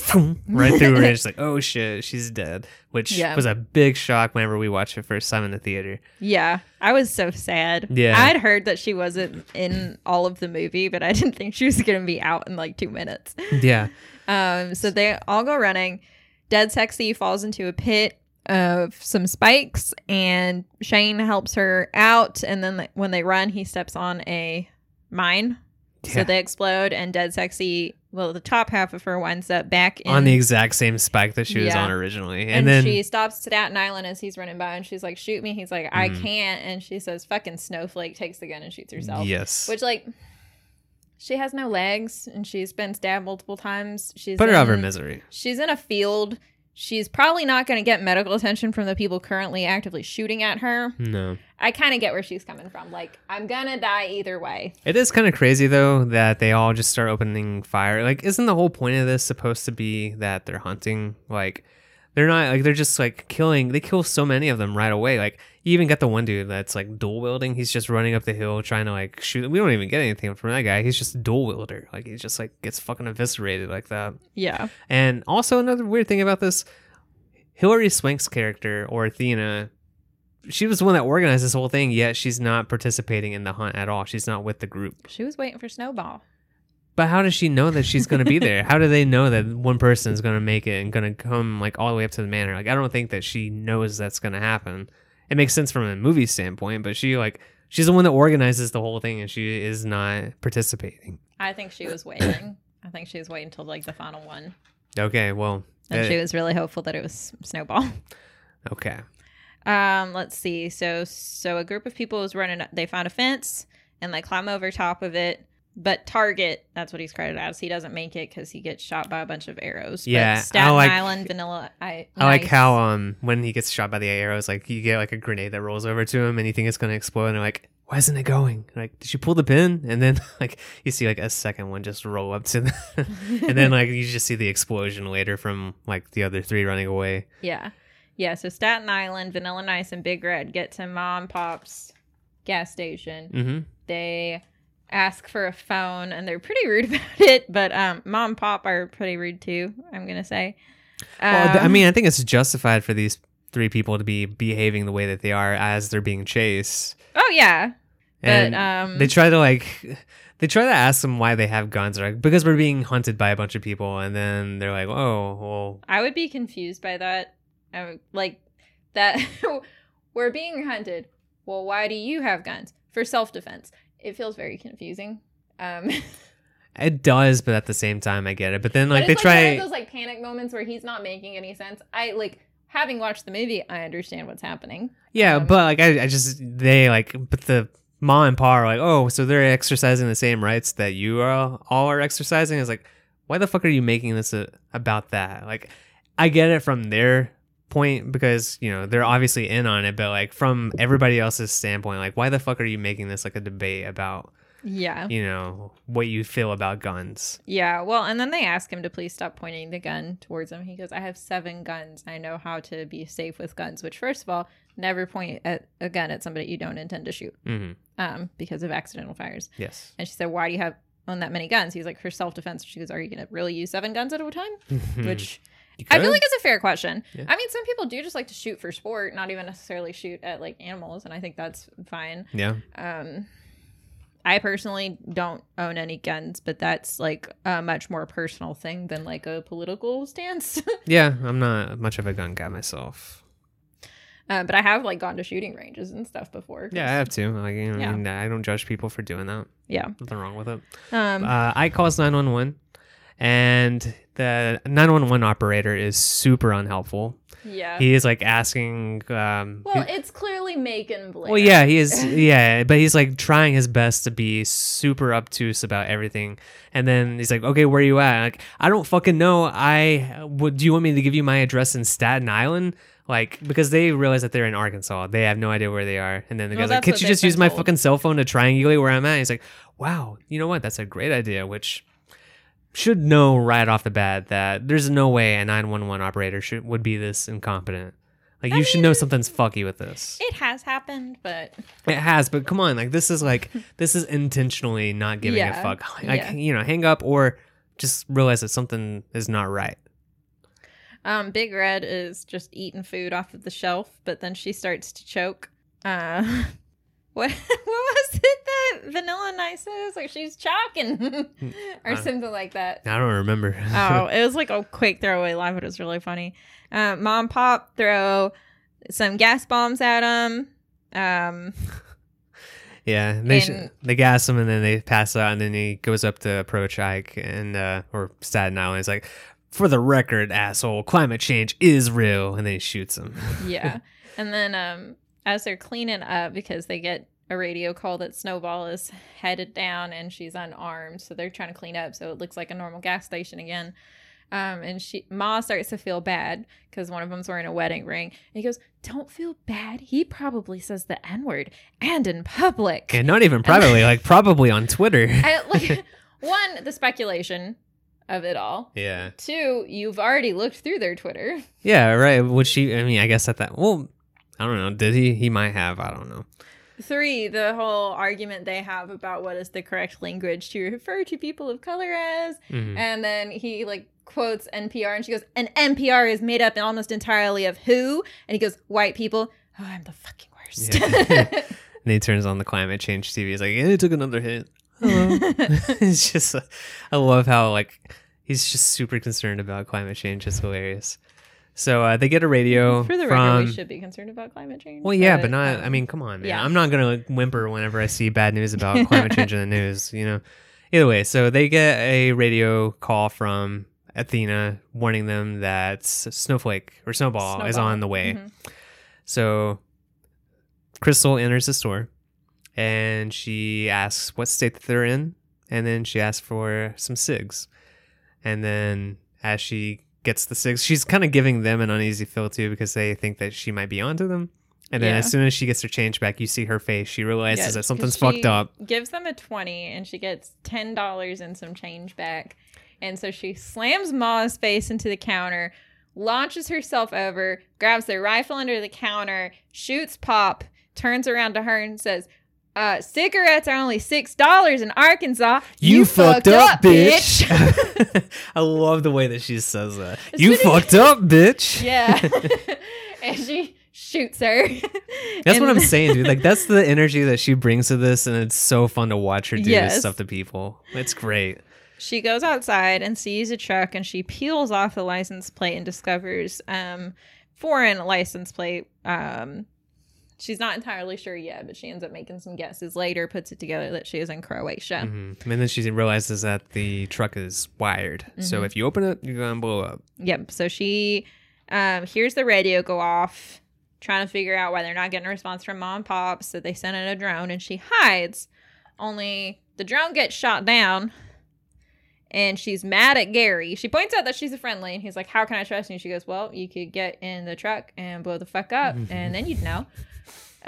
right through her. And it's like, "Oh shit, she's dead," which Yeah. was a big shock whenever we watched it first time in the theater. yeah i was so sad Yeah. i'd heard that she wasn't in all of the movie but i didn't think she was gonna be out in like two minutes Yeah, Um, so they all go running. Dead Sexy falls into a pit of some spikes, and Shane helps her out. And then when they run, he steps on a mine. So they explode, and Dead Sexy, well, the top half of her winds up back in. on the exact same spike that she was Yeah. on originally, and, and then she stops Staten Island as he's running by, and she's like, "Shoot me!" He's like, "I Mhm. can't," and she says, "Fucking snowflake!" Takes the gun and shoots herself. yes, Which, like, she has no legs, and she's been stabbed multiple times. She's put her out of her misery. she's in a field. She's probably not going to get medical attention from the people currently actively shooting at her. No, I kind of get where she's coming from. Like, I'm going to die either way. it is kind of crazy though that they all just start opening fire. Like, isn't the whole point of this supposed to be that they're hunting? Like, they're not like they're just like killing. They kill so many of them right away. Like, you even got the one dude that's like dual wielding. He's just running up the hill trying to like shoot. We don't even get anything from that guy. He's just a dual wielder. Like, he just like gets fucking eviscerated like that. Yeah. And also another weird thing about this, Hilary Swank's character or Athena, she was the one that organized this whole thing. Yet she's not participating in the hunt at all. She's not with the group. She was waiting for Snowball. But how does she know that she's going to be <laughs> there? How do they know that one person is going to make it and going to come like all the way up to the manor? Like I don't think that she knows that's going to happen. It makes sense from a movie standpoint, but she like she's the one that organizes the whole thing and she is not participating. I think she was waiting. <coughs> I think she was waiting until like the final one. Okay, well, And uh, she was really hopeful that it was Snowball. <laughs> okay. Um, let's see. So so a group of people was running they found a fence and they climb over top of it. But Target, that's what he's credited as. He doesn't make it because he gets shot by a bunch of arrows. Yeah, but Staten like- Island, Vanilla. I, I like how um when he gets shot by the arrows, like you get like a grenade that rolls over to him, and you think it's gonna explode, and you're like, why isn't it going? Like, did you pull the pin? And then <laughs> like you see like a second one just roll up to, the <laughs> and then like you just see the explosion later from like the other three running away. Yeah. Yeah. So Staten Island, Vanilla Nice, and Big Red get to Mom Pop's gas station. Mm-hmm. They ask for a phone and they're pretty rude <laughs> about it, but um, Mom and Pop are pretty rude too, I'm to say. well, I Um, mean, I think it's justified for these three people to be behaving the way that they are as they're being chased. oh, yeah. And but um, they try to like <laughs> they try to ask them why they have guns like because we're being hunted by a bunch of people and then they're like oh well I would be confused by that. I would- like, that <laughs> we're being hunted. Well, why do you have guns? For self defense. It feels very confusing. Um, <laughs> it does but at the same time i get it but then like but they like one try of those like panic moments where he's not making any sense. I like having watched the movie, I understand what's happening. yeah um, but like I, I just they like but the mom and pa are like oh so they're exercising the same rights that you are all are exercising Is like why the fuck are you making this a, about that like i get it from their point because you know they're obviously in on it but like from everybody else's standpoint like why the fuck are you making this like a debate about Yeah. you know what you feel about guns Yeah. Well, and then they ask him to please stop pointing the gun towards him. He goes, I have seven guns. I know how to be safe with guns, which, first of all, never point at a gun at somebody you don't intend to shoot mm-hmm. um, because of accidental fires. yes And she said, Why do you have on that many guns? He's like, For self defense. She goes, Are you going to really use seven guns at a time? <laughs> Which I feel like it's a fair question. Yeah. I mean, some people do just like to shoot for sport, not even necessarily shoot at like animals, and I think that's fine. yeah Um, I personally don't own any guns, but that's like a much more personal thing than like a political <laughs> stance. yeah i'm not much of a gun guy myself uh, but I have like gone to shooting ranges and stuff before. yeah i have too. like you know, Yeah. I, mean, I don't judge people for doing that yeah. nothing wrong with it Um, uh, I calls 911 and the 911 operator is super unhelpful. yeah. He is like asking um well, he- it's clearly Macon Blair. well yeah, he is yeah, but he's like trying his best to be super obtuse about everything. And then he's like, "Okay, where are you at?" Like, "I don't fucking know. I would do you want me to give you my address in Staten Island?" Like because they realize that they're in Arkansas. They have no idea where they are. And then the Well, guy's like, that's "Can't you just use been my fucking cell phone to triangulate where I'm at?" He's like, "Wow, you know what? That's a great idea." Which should know right off the bat that there's no way a 911 operator should would be this incompetent. Like you should know something's fucky with this. It has happened, but It has, but come on, like this is like this is intentionally not giving Yeah. a fuck. <laughs> Like Yeah. you know, hang up or just realize that something is not right. um, Big Red is just eating food off of the shelf, but then she starts to choke. Uh, <laughs> what <laughs> what was it that Vanilla Nice is? Like she's choking <laughs> or Uh, something like that. I don't remember. <laughs> oh, it was like a quick throwaway line, but it was really funny. Uh, Mom Pop throw some gas bombs at him. Um, yeah, they sh- they gas him and then they pass out and then he goes up to approach Ike and uh or Staten Island. He's like, "For the record, asshole, climate change is real," and then he shoots him. yeah. and then um, as they're cleaning up, because they get a radio call that Snowball is headed down and she's unarmed, so they're trying to clean up so it looks like a normal gas station again. Um, and she Ma starts to feel bad because one of them's wearing a wedding ring. And he goes, "Don't feel bad. He probably says the N word and in public." And not even privately, like probably on Twitter. <laughs> I, like <laughs> one, the speculation of it all. yeah. Two, you've already looked through their Twitter. Yeah, right. Would she? I mean, I guess at that. Well, I don't know. Did he? He might have. I don't know. Three, the whole argument they have about what is the correct language to refer to people of color as. Mhm. And then he like quotes NPR and she goes, and NPR is made up almost entirely of who? And he goes, white people. Oh, I'm the fucking worst. Yeah. <laughs> And he turns on the climate change TV. He's like, and it took another hit. Hello. <laughs> it's just, I love how like he's just super concerned about climate change. It's hilarious. So uh, they get a radio For the from. record, we should be concerned about climate change. well, yeah, but not. um, I mean, come on, man. yeah. I'm not gonna like, whimper whenever I see bad news about <laughs> climate change in the news. You know. Either way, so they get a radio call from Athena warning them that Snowflake or Snowball, is on the way. Mhm. So Crystal enters the store and she asks what state that they're in. And then she asks for some cigs. And then as she gets the six. she's kind of giving them an uneasy feel too because they think that she might be onto them. And then Yeah. as soon as she gets her change back, you see her face. She realizes Yeah, that something's fucked up. Gives them a 20 and she gets $10 and some change back. And so she slams Ma's face into the counter, launches herself over, grabs their rifle under the counter, shoots Pop, turns around to her and says, uh, cigarettes are only six dollars in Arkansas. You, fucked, up, bitch. <laughs> I love the way that she says that. You fucked up, bitch. <laughs> yeah, <laughs> and she shoots her. That's what I'm saying, dude. Like that's the energy that she brings to this, and it's so fun to watch her do Yes. this stuff to people. It's great. She goes outside and sees a truck and she peels off the license plate and discovers um foreign license plate. Um she's not entirely sure yet, but she ends up making some guesses later, puts it together that she is in Croatia. hmm And then she realizes that the truck is wired, so Mhm. if you open it, you're gonna blow up. Yep. So she um hears the radio go off, trying to figure out why they're not getting a response from mom and pop, so they send in a drone and she hides. Only the drone gets shot down. And she's mad at Gary. She points out that she's a friendly, and he's like, "How can I trust you?" She goes, "Well, you could get in the truck and blow the fuck up, and then you'd know."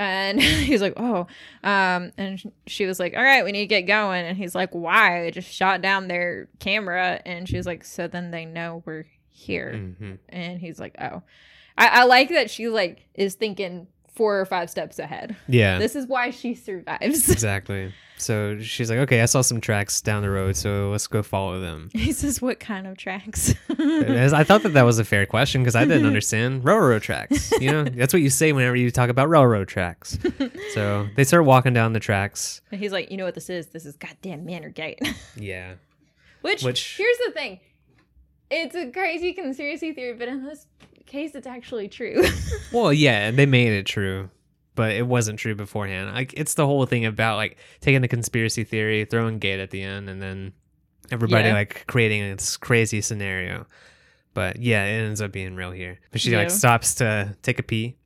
And <laughs> he's like, "Oh," um, and she was like, "All right, we need to get going." And he's like, "Why?" I just shot down their camera, and she's like, "So then they know we're here." hmm And he's like, "Oh," I, I like that she like is thinking four or five steps ahead. Yeah, This is why she survives. <laughs> exactly. So she's like, "Okay, I saw some tracks down the road, so let's go follow them." <laughs> he says, "What kind of tracks?" I thought that that was a fair question because I didn't <laughs> understand railroad tracks. You know, that's what you say whenever you talk about railroad tracks. So they start walking down the tracks. and he's like, "You know what this is? This is goddamn Manor Gate. Yeah. Which, Which- here's the thing, it's a crazy conspiracy theory, but in this case, it's actually true. <laughs> Well, yeah, they made it true, but it wasn't true beforehand. Like it's the whole thing about like taking the conspiracy theory, throwing gate at the end, and then everybody Yeah. like creating this crazy scenario. But yeah, it ends up being real here. But she like stops to take a pee,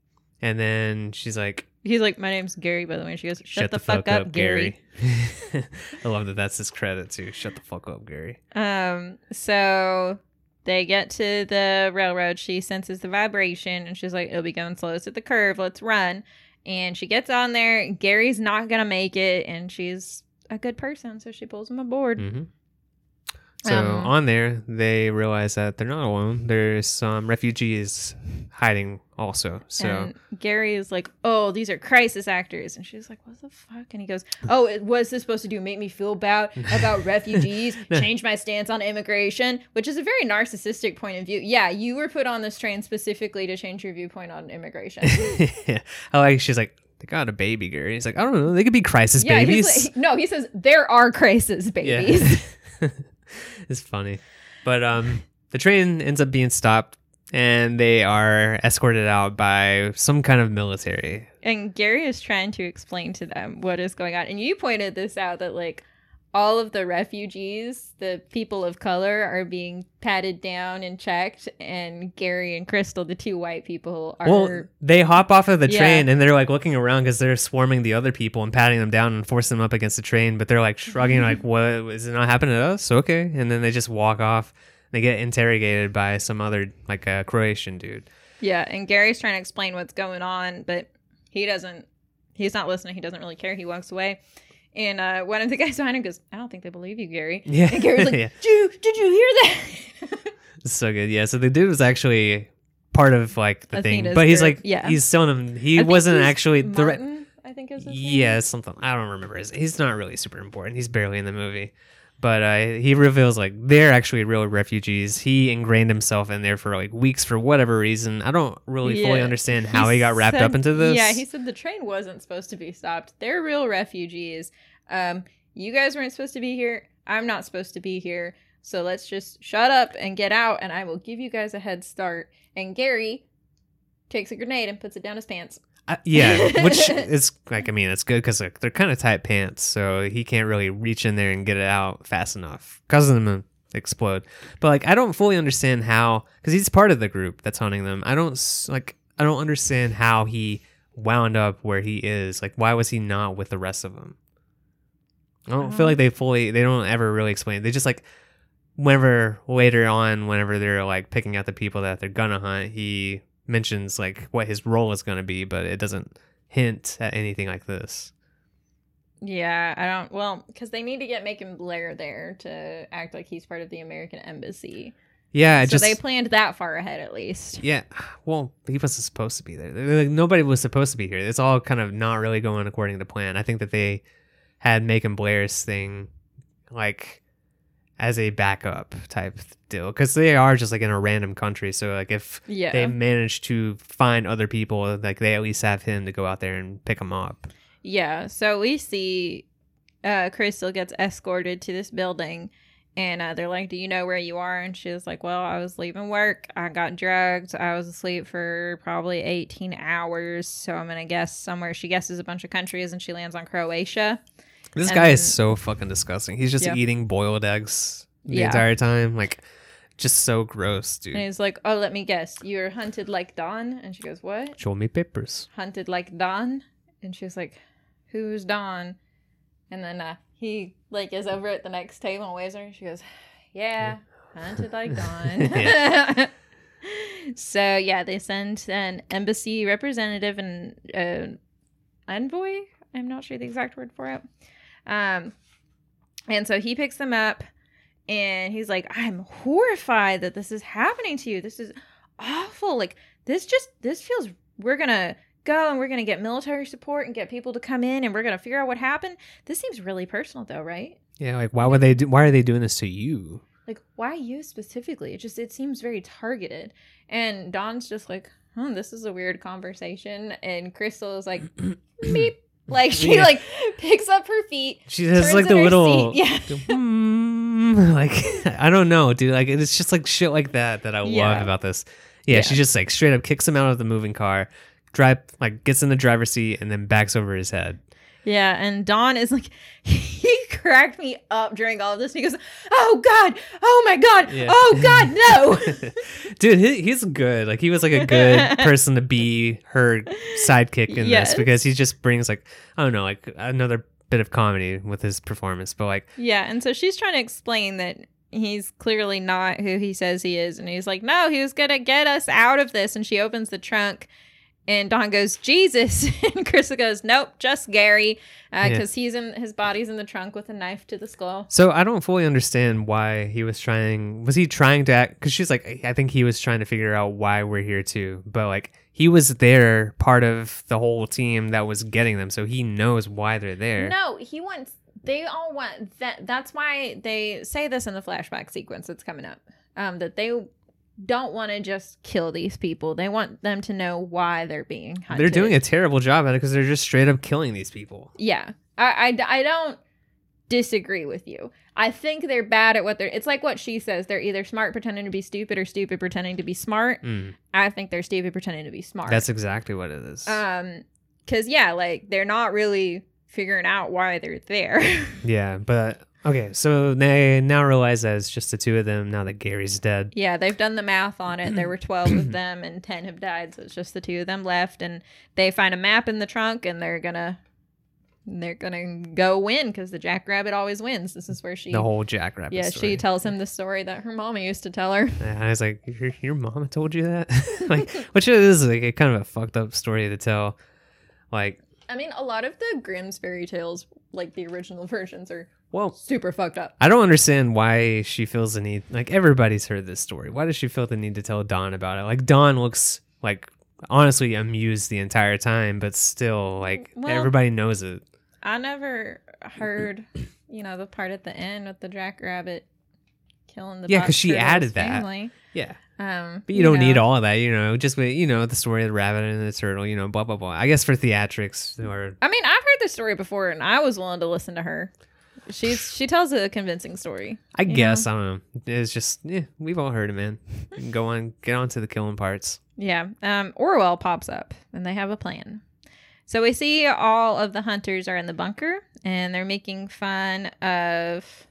and then she's like, he's like, "My name's Gary." By the way, she goes, "Shut, the, fuck, up, Gary." <laughs> I love that. That's his credit too. Shut the fuck up, Gary. Um, so they get to the railroad. She senses the vibration and she's like, it'll be going slow. It's at the curve. Let's run. And she gets on there. Gary's not going to make it. And she's a good person. So she pulls him aboard. hmm So Um, on there, they realize that they're not alone. There's some refugees hiding also. So And Gary is like, "Oh, these are crisis actors," and she's like, "What the fuck?" And he goes, "Oh, it, what is this supposed to do? Make me feel bad about <laughs> refugees? Change my stance on immigration?" Which is a very narcissistic point of view. Yeah, you were put on this train specifically to change your viewpoint on immigration. <laughs> I like she's like, they got a baby, Gary. He's like, I don't know. They could be crisis yeah, babies. like, no, he says there are crisis babies. Yeah. <laughs> <laughs> it's funny. But um the train ends up being stopped and they are escorted out by some kind of military. And Gary is trying to explain to them what is going on. And you pointed this out that like all of the refugees, the people of color, are being patted down and checked, and Gary and Crystal, the two white people, are Well, they hop off of the Yeah. train and they're like looking around because they're swarming the other people and patting them down and forcing them up against the train. But they're like shrugging, like, <laughs> "What is it not happening to us?" Okay, and then they just walk off. They get interrogated by some other like a Croatian dude. yeah. And Gary's trying to explain what's going on, but he doesn't. He's not listening. He doesn't really care. He walks away. And uh, one of the <laughs> guys behind him goes, "I don't think they believe you, Gary." <laughs> Yeah, And Gary's like, <laughs> yeah. "Dude, did you hear that?" So good. Yeah. So the dude was actually part of like the thing, but he's group, like, yeah. he's telling him he I wasn't actually the. Re- I think is his name. yeah, something I don't remember. His, he's not really super important. He's barely in the movie, but uh, he reveals like they're actually real refugees. He ingrained himself in there for like weeks for whatever reason. I don't really fully understand how he, got wrapped said- up into this. Yeah, he said the train wasn't supposed to be stopped. They're real refugees. Um, you guys weren't supposed to be here. I'm not supposed to be here. So let's just shut up and get out, and I will give you guys a head start. And Gary takes a grenade and puts it down his pants. Uh, yeah, which <laughs> is like I mean it's good because like, they're kind of tight pants, so he can't really reach in there and get it out fast enough, causing them to explode. But like I don't fully understand how because he's part of the group that's hunting them. I don't like I don't understand how he wound up where he is. Like why was he not with the rest of them? I don't feel Um, like they fully they don't ever really explain. They just like whenever later on whenever they're like picking out the people that they're gonna hunt, he mentions like what his role is gonna be, but it doesn't hint at anything like this. Yeah, I don't. Well, because they need to get Macon Blair there to act like he's part of the American embassy. Yeah, so just they planned that far ahead, at least. yeah. Well, he wasn't supposed to be there. Like, nobody was supposed to be here. It's all kind of not really going according to plan. I think that they had Macon Blair's thing like as a backup type deal because they are just like in a random country. So like if Yeah. they manage to find other people, like they at least have him to go out there and pick them up. Yeah, so we see uh, Crystal gets escorted to this building, and uh, they're like, "Do you know where you are?" And she's like, "Well, I was leaving work. I got drugged. I was asleep for probably eighteen hours. So I'm gonna guess somewhere." She guesses a bunch of countries, and she lands on Croatia. This And guy is so fucking disgusting. He's just Yeah. eating boiled eggs the Yeah. entire time. Like, just so gross, dude. And he's like, "Oh, let me guess. You're hunted like Don." And she goes, "What? Show me papers. Hunted like Don?" And she's like, "Who's Don?" And then uh, he like is over at the next table and waves her. And She goes, "Yeah, hunted like <laughs> Don." <laughs> So yeah, they send an embassy representative and uh, envoy. I'm not sure the exact word for it. Um, and so he picks them up, and he's like, "I'm horrified that this is happening to you. This is awful. Like this just this feels. We're gonna." Go and we're gonna get military support and get people to come in and we're gonna figure out what happened. This seems really personal, though, right? Yeah, like why would they do? Why are they doing this to you? like why you specifically it just it seems very targeted and don's just like hmm this is a weird conversation and crystal is like <clears throat> beep <laughs> like she Yeah. like picks up her feet She has like the little, <laughs> yeah <laughs> Hmm, like I don't know, dude. Like it's just like shit like that that I Yeah. love about this. Yeah, Yeah. she just like straight up kicks him out of the moving car, drive like gets in the driver's seat and then backs over his head. yeah and don is like he cracked me up during all of this he goes oh god oh my god Yeah. oh god no <laughs> <laughs> Dude, he, he's good. Like he was like a good <laughs> person to be her sidekick in Yes. this because he just brings like I don't know, like another bit of comedy with his performance. But like, Yeah, and so she's trying to explain that he's clearly not who he says he is, and he's like, "No, he was gonna get us out of this." And she opens the trunk, And Don goes, Jesus. <laughs> And Crystal goes, Nope, just Gary. Yeah. Because he's in his body's in the trunk with a knife to the skull. So I don't fully understand why he was trying. Was he trying to act? Because she's like, I think he was trying to figure out why we're here too. But like, he was there, part of the whole team that was getting them, so he knows why they're there. No, he wants. They all want that. That's why they say this in the flashback sequence that's coming up. Um, that they don't want to just kill these people. They want them to know why they're being hunted. they're doing a terrible job at it because they're just straight up killing these people. Yeah, I, I, I don't disagree with you. I think they're bad at what they're. It's like what she says. They're either smart pretending to be stupid or stupid pretending to be smart. Mm, I think they're stupid pretending to be smart. that's exactly what it is. um, because yeah, like they're not really figuring out why they're there. <laughs> yeah, but okay. So they now realize that it's just the two of them now that Gary's dead. Yeah, they've done the math on it. There were <clears throat> 12 of them and 10 have died, so it's just the two of them left and they find a map in the trunk and they're going to they're going to go win cuz the jackrabbit always wins. This is where she The whole Jackrabbit. Yeah, story. she tells him the story that her mama used to tell her. And I was like, your, your mama told you that? <laughs> like, which is like a kind of a fucked up story to tell. Like, I mean, a lot of the Grimm's fairy tales, like the original <laughs> versions are well, super fucked up. I don't understand why she feels the need. Like, everybody's heard this story. Why does she feel the need to tell Don about it? Like, Don looks like honestly amused the entire time, but still, like, Well- everybody knows it. I never heard, you know, the part at the end with the jackrabbit killing the yeah, because she turtle's added that. family. Yeah. Um, But you, don't need all of that, you know, just, you know, the story of the rabbit and the turtle, you know, blah, blah, blah. I guess for theatrics or I mean, I've heard this story before, and I was willing to listen to her. She's <sighs> she tells a convincing story. I You guess I don't know. It's just yeah, we've all heard it, man. Go on, get on to the killing parts. Yeah. Um, Orwell pops up, and they have a plan. So we see all of the hunters are in the bunker, and they're making fun of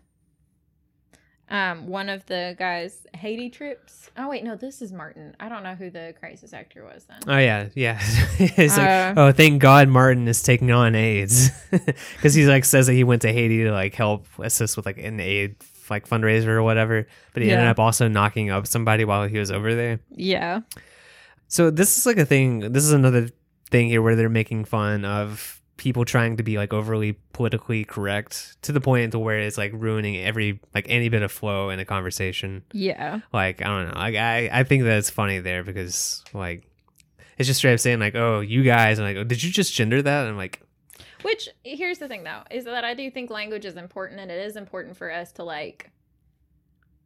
um one of the guys Haiti trips. Oh wait, no, this is Martin. I don't know who the crisis actor was then. Oh yeah, yeah. <laughs> it's like, Uh, oh, thank God Martin is taking on AIDS <laughs> because he like says that he went to Haiti to like help assist with like an aid like fundraiser or whatever, but he ended up also knocking up somebody while he was over there. yeah. So this is like a thing. This is another thing here where they're making fun of people trying to be like overly politically correct to the point to where it's like ruining every like any bit of flow in a conversation. Yeah. Like I don't know. Like I I think that it's funny there because like it's just straight up saying like oh you guys and like oh, did you just gender that? And I'm like Which here's the thing though, is that I do think language is important and it is important for us to like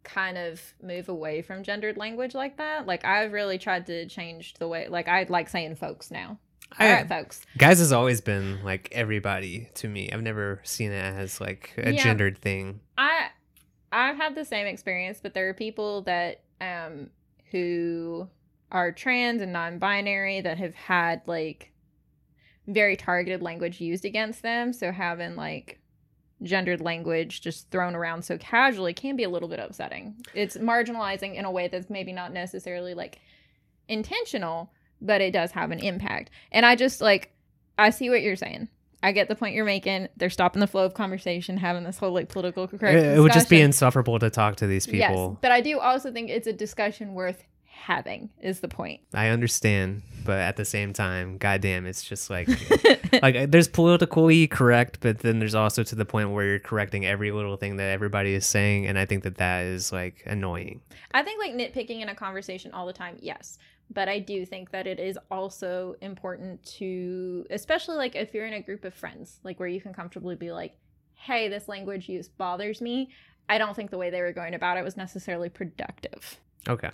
kind of move away from gendered language like that. Like I've really tried to change the way like I like saying folks now. All right, folks. guys has always been like everybody to me. I've never seen it as like a Yeah. gendered thing. I I've had the same experience, but there are people that um who are trans and non-binary that have had like very targeted language used against them. So having like gendered language just thrown around so casually can be a little bit upsetting. It's marginalizing in a way that's maybe not necessarily like intentional, but it does have an impact. And I just like I see what you're saying. I get the point you're making. They're stopping the flow of conversation, having this whole like political correct. It, it would just be insufferable to talk to these Yes, people. but I do also think it's a discussion worth having. Is the point? I understand, but at the same time, goddamn, it's just like <laughs> like uh, there's politically correct, but then there's also to the point where you're correcting every little thing that everybody is saying, and I think that that is like annoying. I think like nitpicking in a conversation all the time, yes. But I do think that it is also important to, especially like if you're in a group of friends, like where you can comfortably be like, hey, this language use bothers me. I don't think the way they were going about it was necessarily productive. Okay.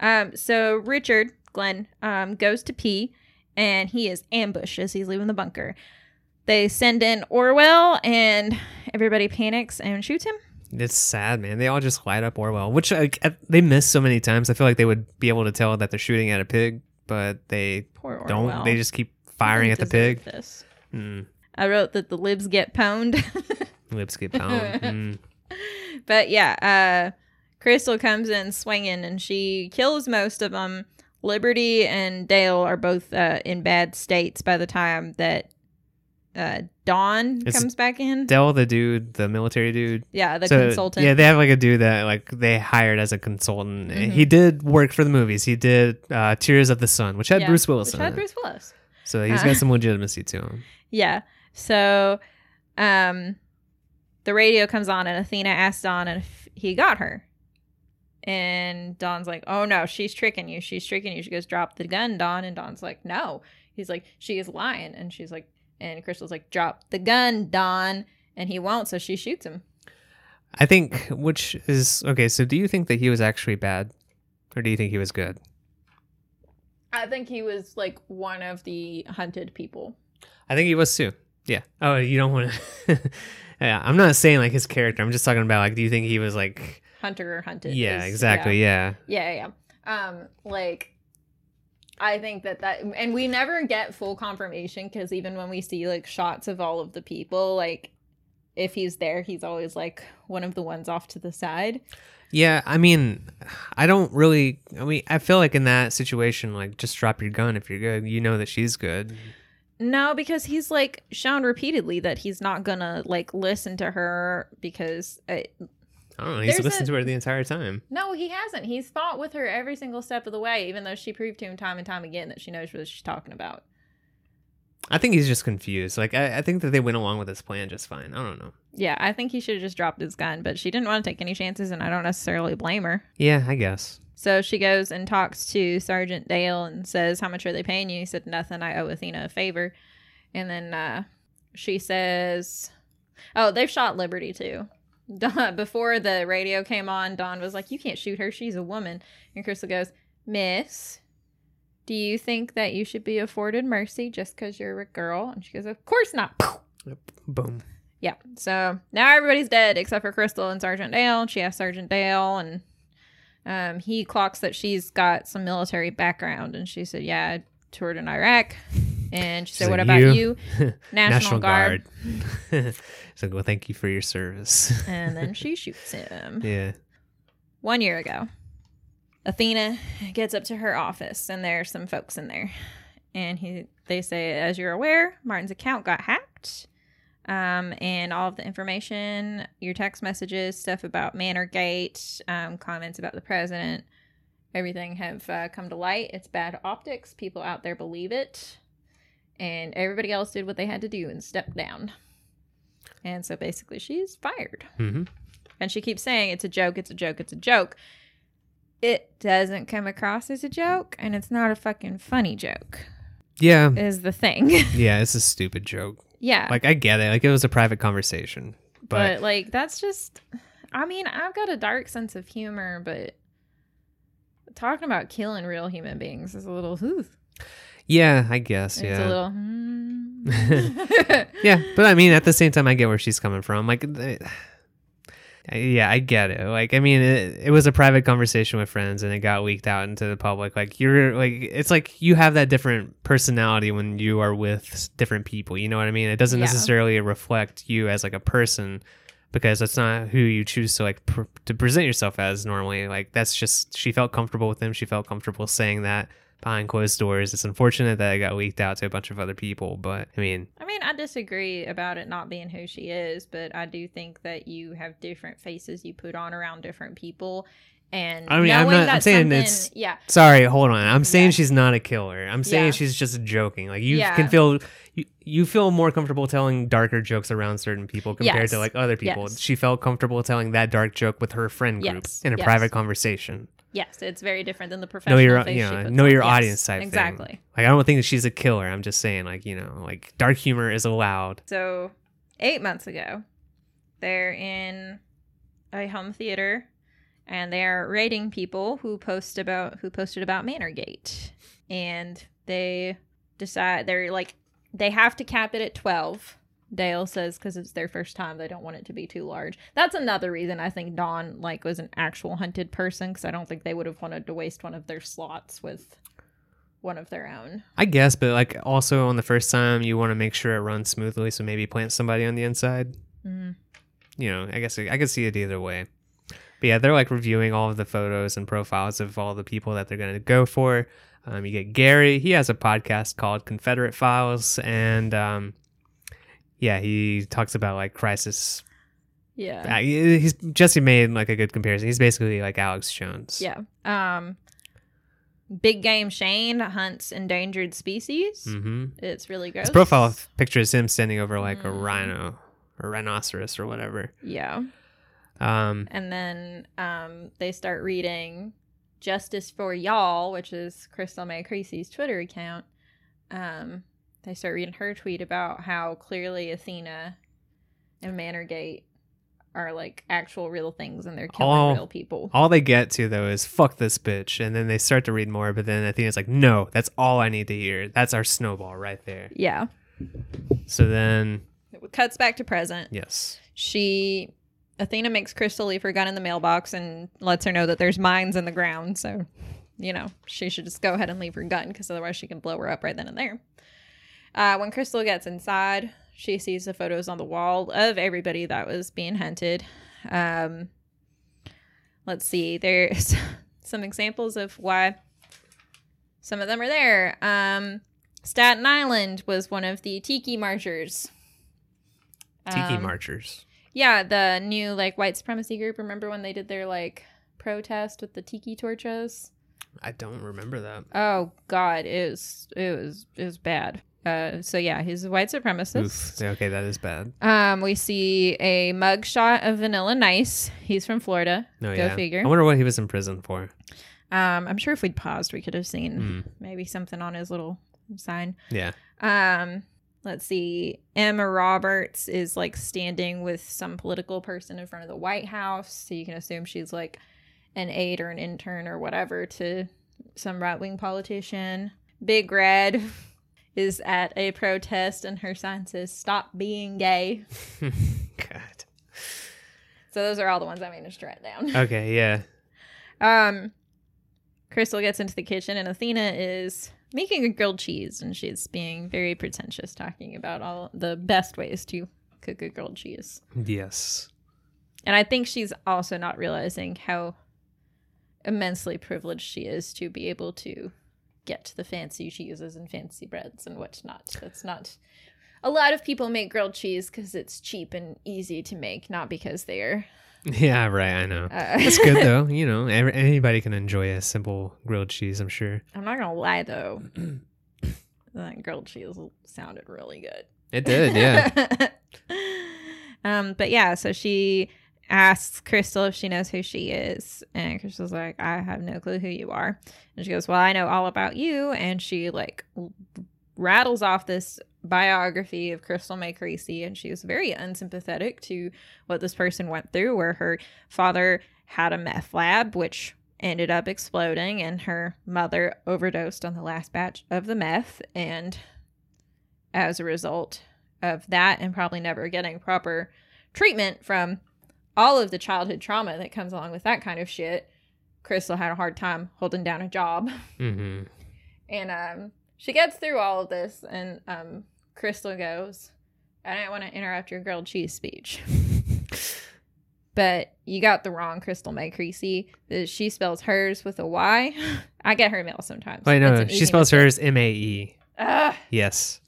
Um, so Richard Glenn um, goes to pee, and he is ambushed as he's leaving the bunker. They send in Orwell, and everybody panics and shoots him. It's sad, man. They all just light up Orwell, which at- they miss so many times. I feel like they would be able to tell that they're shooting at a pig, but they Poor don't. They just keep firing at the pig. This. Mm, I wrote that the libs get pwned. lips <laughs> get pound. Mm. <laughs> but yeah, uh, Crystal comes in swinging and she kills most of them. Liberty and Dale are both uh, in bad states by the time that uh, Don It's comes back in. Dell, the dude, the military dude. yeah, the So, consultant. Yeah, they have like a dude that like they hired as a consultant. Mhm. He did work for the movies. He did uh, Tears of the Sun, which had Yeah, Bruce Willis which had it. Bruce Willis. so he's got some legitimacy to him. <laughs> Yeah. So, um, the radio comes on, and Athena asks Don if he got her. And Don's like, "Oh no, she's tricking you. She's tricking you." She goes, "Drop the gun, Don." And Don's like, "No." He's like, "She is lying." And she's like, and Crystal's like, "Drop the gun, Don. And he won't, so she shoots him. I think, which is okay. So, do you think that he was actually bad, or do you think he was good? I think he was like one of the hunted people. I think he was too. Yeah. Oh, you don't want to. <laughs> yeah, I'm not saying like his character. I'm just talking about like, do you think he was like? Hunter or hunted. Yeah, is- exactly. Yeah. Yeah, yeah. yeah. Um, like I think that that and we never get full confirmation because even when we see like shots of all of the people, like if he's there, he's always like one of the ones off to the side. Yeah, I mean, I don't really. I mean, I feel like in that situation, like just drop your gun if you're good. You know that she's good. No, because he's like shown repeatedly that he's not gonna like listen to her because uh, I don't know. He's There's listened a- to her the entire time. no, he hasn't. He's fought with her every single step of the way, even though she proved to him time and time again that she knows what she's talking about. I think he's just confused. Like, I, I think that they went along with his plan just fine. I don't know. Yeah, I think he should have just dropped his gun, but she didn't want to take any chances, and I don't necessarily blame her. Yeah, I guess. So she goes and talks to Sergeant Dale and says, How much are they paying you? He said, Nothing. I owe Athena a favor. And then uh, she says, Oh, they've shot Liberty too. Don, before the radio came on, Don was like, You can't shoot her. She's a woman. And Crystal goes, Miss, do you think that you should be afforded mercy just because you're a girl? And she goes, Of course not. Yep. Boom. Yeah. So now everybody's dead except for Crystal and Sergeant Dale. And she asks Sergeant Dale, and um, he clocks that she's got some military background. And she said, Yeah, I toured in Iraq. And she She's said, What about "You?" you? <laughs> National, Guard. <laughs> so, well, thank you for your service. <laughs> And then she <laughs> shoots him. yeah. One year ago, Athena gets up to her office, and there's some folks in there. And he, they say, As you're aware, Martin's account got hacked. um, and all of the information, your text messages, stuff about Manorgate, um, comments about the president, everything have uh, come to light. It's bad optics. People out there believe it, and everybody else did what they had to do and stepped down. And so basically, she's fired. hmm And she keeps saying it's a joke, it's a joke, it's a joke. It doesn't come across as a joke, and it's not a fucking funny joke. Yeah. Is the thing. <laughs> Yeah. It's a stupid joke. yeah. Like, I get it. Like, it was a private conversation. but, But, like that's just i mean i've got a dark sense of humor but talking about killing real human beings is a little ooh, yeah, I guess. it's yeah. a little mm. <laughs> yeah, but I mean, at the same time, I get where she's coming from. Like, <sighs> yeah, I get it. Like, I mean, it, it was a private conversation with friends, and it got leaked out into the public. Like, you're like, it's like you have that different personality when you are with different people. You know what I mean? It doesn't Yeah. necessarily reflect you as like a person because that's not who you choose to like pr- to present yourself as normally. Like, that's just she felt comfortable with him. She felt comfortable saying that behind closed doors. It's unfortunate that it got leaked out to a bunch of other people, but I mean, i mean i disagree about it not being who she is but i do think that you have different faces you put on around different people and I mean, I'm not- I'm saying it's- yeah Sorry, hold on. I'm saying Yeah. she's not a killer. I'm saying Yeah. she's just joking. Like you Yeah. can feel you, you feel more comfortable telling darker jokes around certain people compared Yes. to like other people. Yes. She felt comfortable telling that dark joke with her friend group Yes. in a private conversation. Yes it's very different than the professional Know your face you know, know on. your Yes, audience type thing. exactly Like I don't think that she's a killer. I'm just saying like, you know, like dark humor is allowed. So, eight months ago, they're in a home theater, and they are rating people who post about who posted about Manorgate, and they decide they're like they have to cap it at twelve. Dale says because it's their first time, they don't want it to be too large. That's another reason I think Don like was an actual hunted person because I don't think they would have wanted to waste one of their slots with one of their own. I guess, but like also on the first time you want to make sure it runs smoothly, so maybe plant somebody on the inside. Mm. you know, I guess I could see it either way. But yeah, they're like reviewing all of the photos and profiles of all the people that they're going to go for. Um, you get Gary. He has a podcast called Confederate Files, and um, yeah, he talks about like crisis. Yeah. Uh, he- he's Jesse made like a good comparison. He's basically like Alex Jones. Yeah. Um Big Game Shane hunts endangered species. Mm-hmm. It's really gross. His profile picture is him standing over like a Mm. rhino or rhinoceros or whatever. Yeah. Um, And then um they start reading Justice for Y'all, which is Crystal May Creasy's Twitter account. Um they start reading her tweet about how clearly Athena and Manorgate are like actual real things and they're killing All- real people. all they get to though is fuck this bitch, and then they start to read more. But then Athena's like, no, that's all I need to hear. That's our snowball right there. Yeah. So then, It cuts back to present. yes, she Athena makes Crystal leave her gun in the mailbox and lets her know that there's mines in the ground. So, you know, she should just go ahead and leave her gun because otherwise she can blow her up right then and there. Uh, when Crystal gets inside, she sees the photos on the wall of everybody that was being hunted. Um, let's see, there's <laughs> some examples of why some of them are there. Um, Staten Island was one of the tiki marchers. tiki Um, marchers. yeah, the new like white supremacy group. Remember when they did their like protest with the tiki torches? I don't remember that. Oh God, it was it was it was bad. Uh, so yeah, he's a white supremacist. Oof. Okay, that is bad. Um, we see a mug shot of Vanilla Nice. He's from Florida. No, Go yeah. figure. I wonder what he was in prison for. Um, I'm sure if we'd paused, we could have seen Hmm. maybe something on his little sign. Yeah. Um, let's see. Emma Roberts is like standing with some political person in front of the White House, so you can assume she's like an aide or an intern or whatever to some right wing politician. Big Red is at a protest, and her sign says "Stop being gay." <laughs> God. So those are all the ones I managed to write down. <laughs> Okay, yeah. Um, Crystal gets into the kitchen, and Athena is making a grilled cheese, and she's being very pretentious, talking about all the best ways to cook a grilled cheese. Yes. And I think she's also not realizing how immensely privileged she is to be able to get the fancy cheeses and fancy breads and whatnot. That's not. A lot of people make grilled cheese because it's cheap and easy to make, not because they're. Yeah, right. I know. Uh, That's good though. <laughs> You know, every, anybody can enjoy a simple grilled cheese. I'm sure. I'm not gonna lie though. <clears throat> that grilled cheese sounded really good. It did. Yeah. <laughs> um, but yeah, so she asks Crystal if she knows who she is, and Crystal's like, "I have no clue who you are." And she goes, "Well, I know all about you," and she like rattles off this biography of Crystal May Creasy, and she was very unsympathetic to what this person went through, where her father had a meth lab, which ended up exploding, and her mother overdosed on the last batch of the meth, and as a result of that, and probably never getting proper treatment from all of the childhood trauma that comes along with that kind of shit, Crystal had a hard time holding down a job. <laughs> hmm And um, she gets through all of this, and um, Crystal goes, I didn't want to interrupt your grilled cheese speech. <laughs> but you got the wrong Crystal May Creasy. She spells hers with a Y. <laughs> I get her mail sometimes. Wait, It's no, she spells mistake. hers M A E. Yes.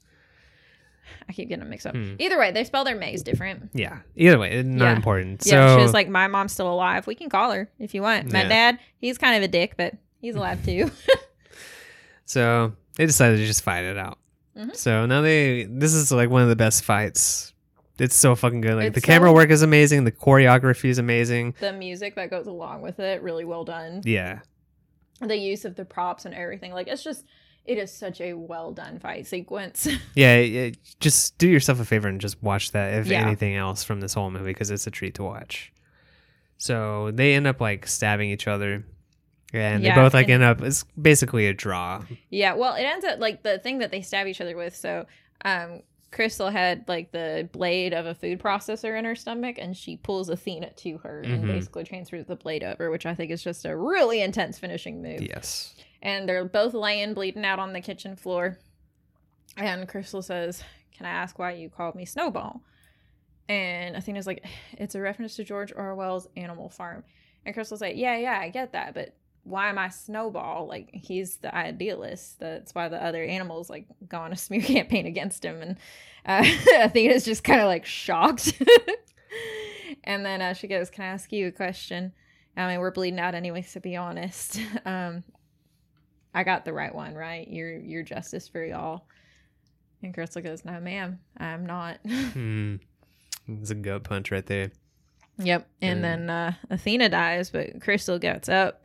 I keep getting them mixed up. Hmm. Either way, they spell their Mays different. Yeah. Either way, not Yeah. important. Yeah, so she was like, "My mom's still alive. We can call her if you want." My Yeah. dad, he's kind of a dick, but he's alive too. <laughs> So they decided to just fight it out. Mhm. So now they this is like one of the best fights. It's so fucking good. Like It's the so- camera work is amazing, the choreography is amazing. the music that goes along with it, really well done. Yeah. The use of the props and everything, like it's just, it is such a well done fight sequence. <laughs> Yeah, it, just do yourself a favor and just watch that if Yeah. anything else from this whole movie because it's a treat to watch. So they end up like stabbing each other. And Yeah, they both like end up it's basically a draw. yeah, well, it ends up like the thing that they stab each other with. So, um, Crystal had like the blade of a food processor in her stomach, and she pulls Athena to her and Mhm. basically transfers the blade over, which I think is just a really intense finishing move. Yes. And they're both laying bleeding out on the kitchen floor and crystal says can i ask why you called me snowball and athena's like it's a reference to george orwell's animal farm and crystal's like yeah yeah i get that but why am I Snowball? Like he's the idealist. That's why the other animals like go on a smear campaign against him, and uh, <laughs> Athena's just kind of like shocked. <laughs> and then uh, she goes, "Can I ask you a question?" I mean, we're bleeding out anyway, so be honest. <laughs> Um, I got the right one, right? You're you're justice for y'all. And Crystal goes, "No, ma'am, I'm not." <laughs> Hmm. It's a gut punch right there. Yep. And Mm. then uh, Athena dies, but Crystal gets up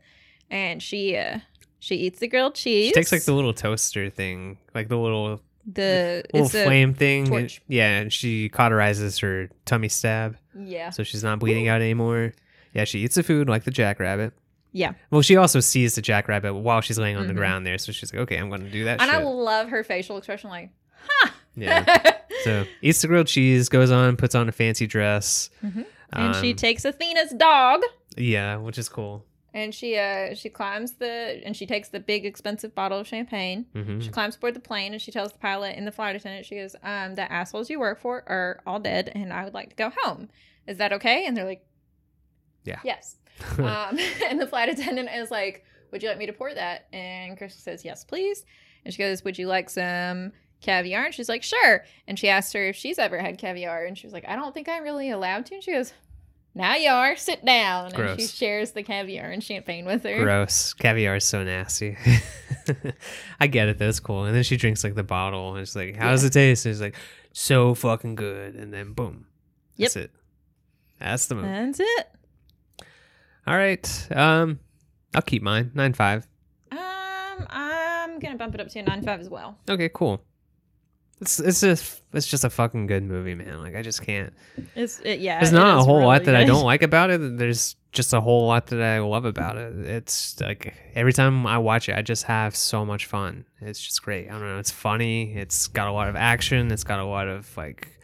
and she uh, she eats the grilled cheese. She takes like the little toaster thing, like the little the little flame thing. torch. Yeah, and she cauterizes her tummy stab, yeah so she's not bleeding out anymore. Yeah, she eats the food like the jackrabbit. Yeah. Well, she also sees the jackrabbit while she's laying on the Mhm. ground there, so she's like, "Okay, I'm going to do that." And I love her facial expression, like, huh. Yeah. So eats the grilled cheese, goes on, puts on a fancy dress. Mhm. and she Um, takes Athena's dog. yeah, which is cool. And she uh she climbs the and she takes the big expensive bottle of champagne. hmm She climbs aboard the plane and she tells the pilot and the flight attendant, she goes, um, the assholes you work for are all dead and I would like to go home. Is that okay? And they're like, Yeah. Yes. <laughs> um, <laughs> and the flight attendant is like, Would you like me to pour that? And Crystal says, Yes, please. And she goes, Would you like some caviar? And she's like, Sure. And she asks her if she's ever had caviar. And she was like, I don't think I'm really allowed to. And she goes, Now you are. Sit down. And she shares the caviar and champagne with her. Gross. Caviar is so nasty. <laughs> I get it. That's cool. And then she drinks like the bottle, and she's like, "How does it taste?" And it's like, "So fucking good." And then boom. That's it. That's the movie. That's it. All right. Um, I'll keep mine. Nine five. Um, I'm gonna bump it up to a nine five as well. Okay, cool. It's it's just it's just a fucking good movie, man. Like I just can't. It's it, yeah. There's not a whole lot really that I don't <laughs> like about it. There's just a whole lot that I love about it. It's like every time I watch it, I just have so much fun. It's just great. I don't know. It's funny. It's got a lot of action. It's got a lot of like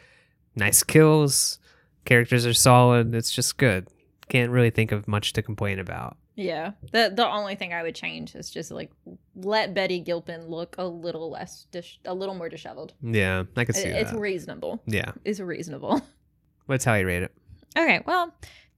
nice kills. Characters are solid. It's just good. Can't really think of much to complain about. Yeah. The the only thing I would change is just like let Betty Gilpin look a little less dish, a little more disheveled. Yeah, I can see It- it's reasonable. yeah. It's reasonable. <laughs> Let's how you rate it. Okay, well,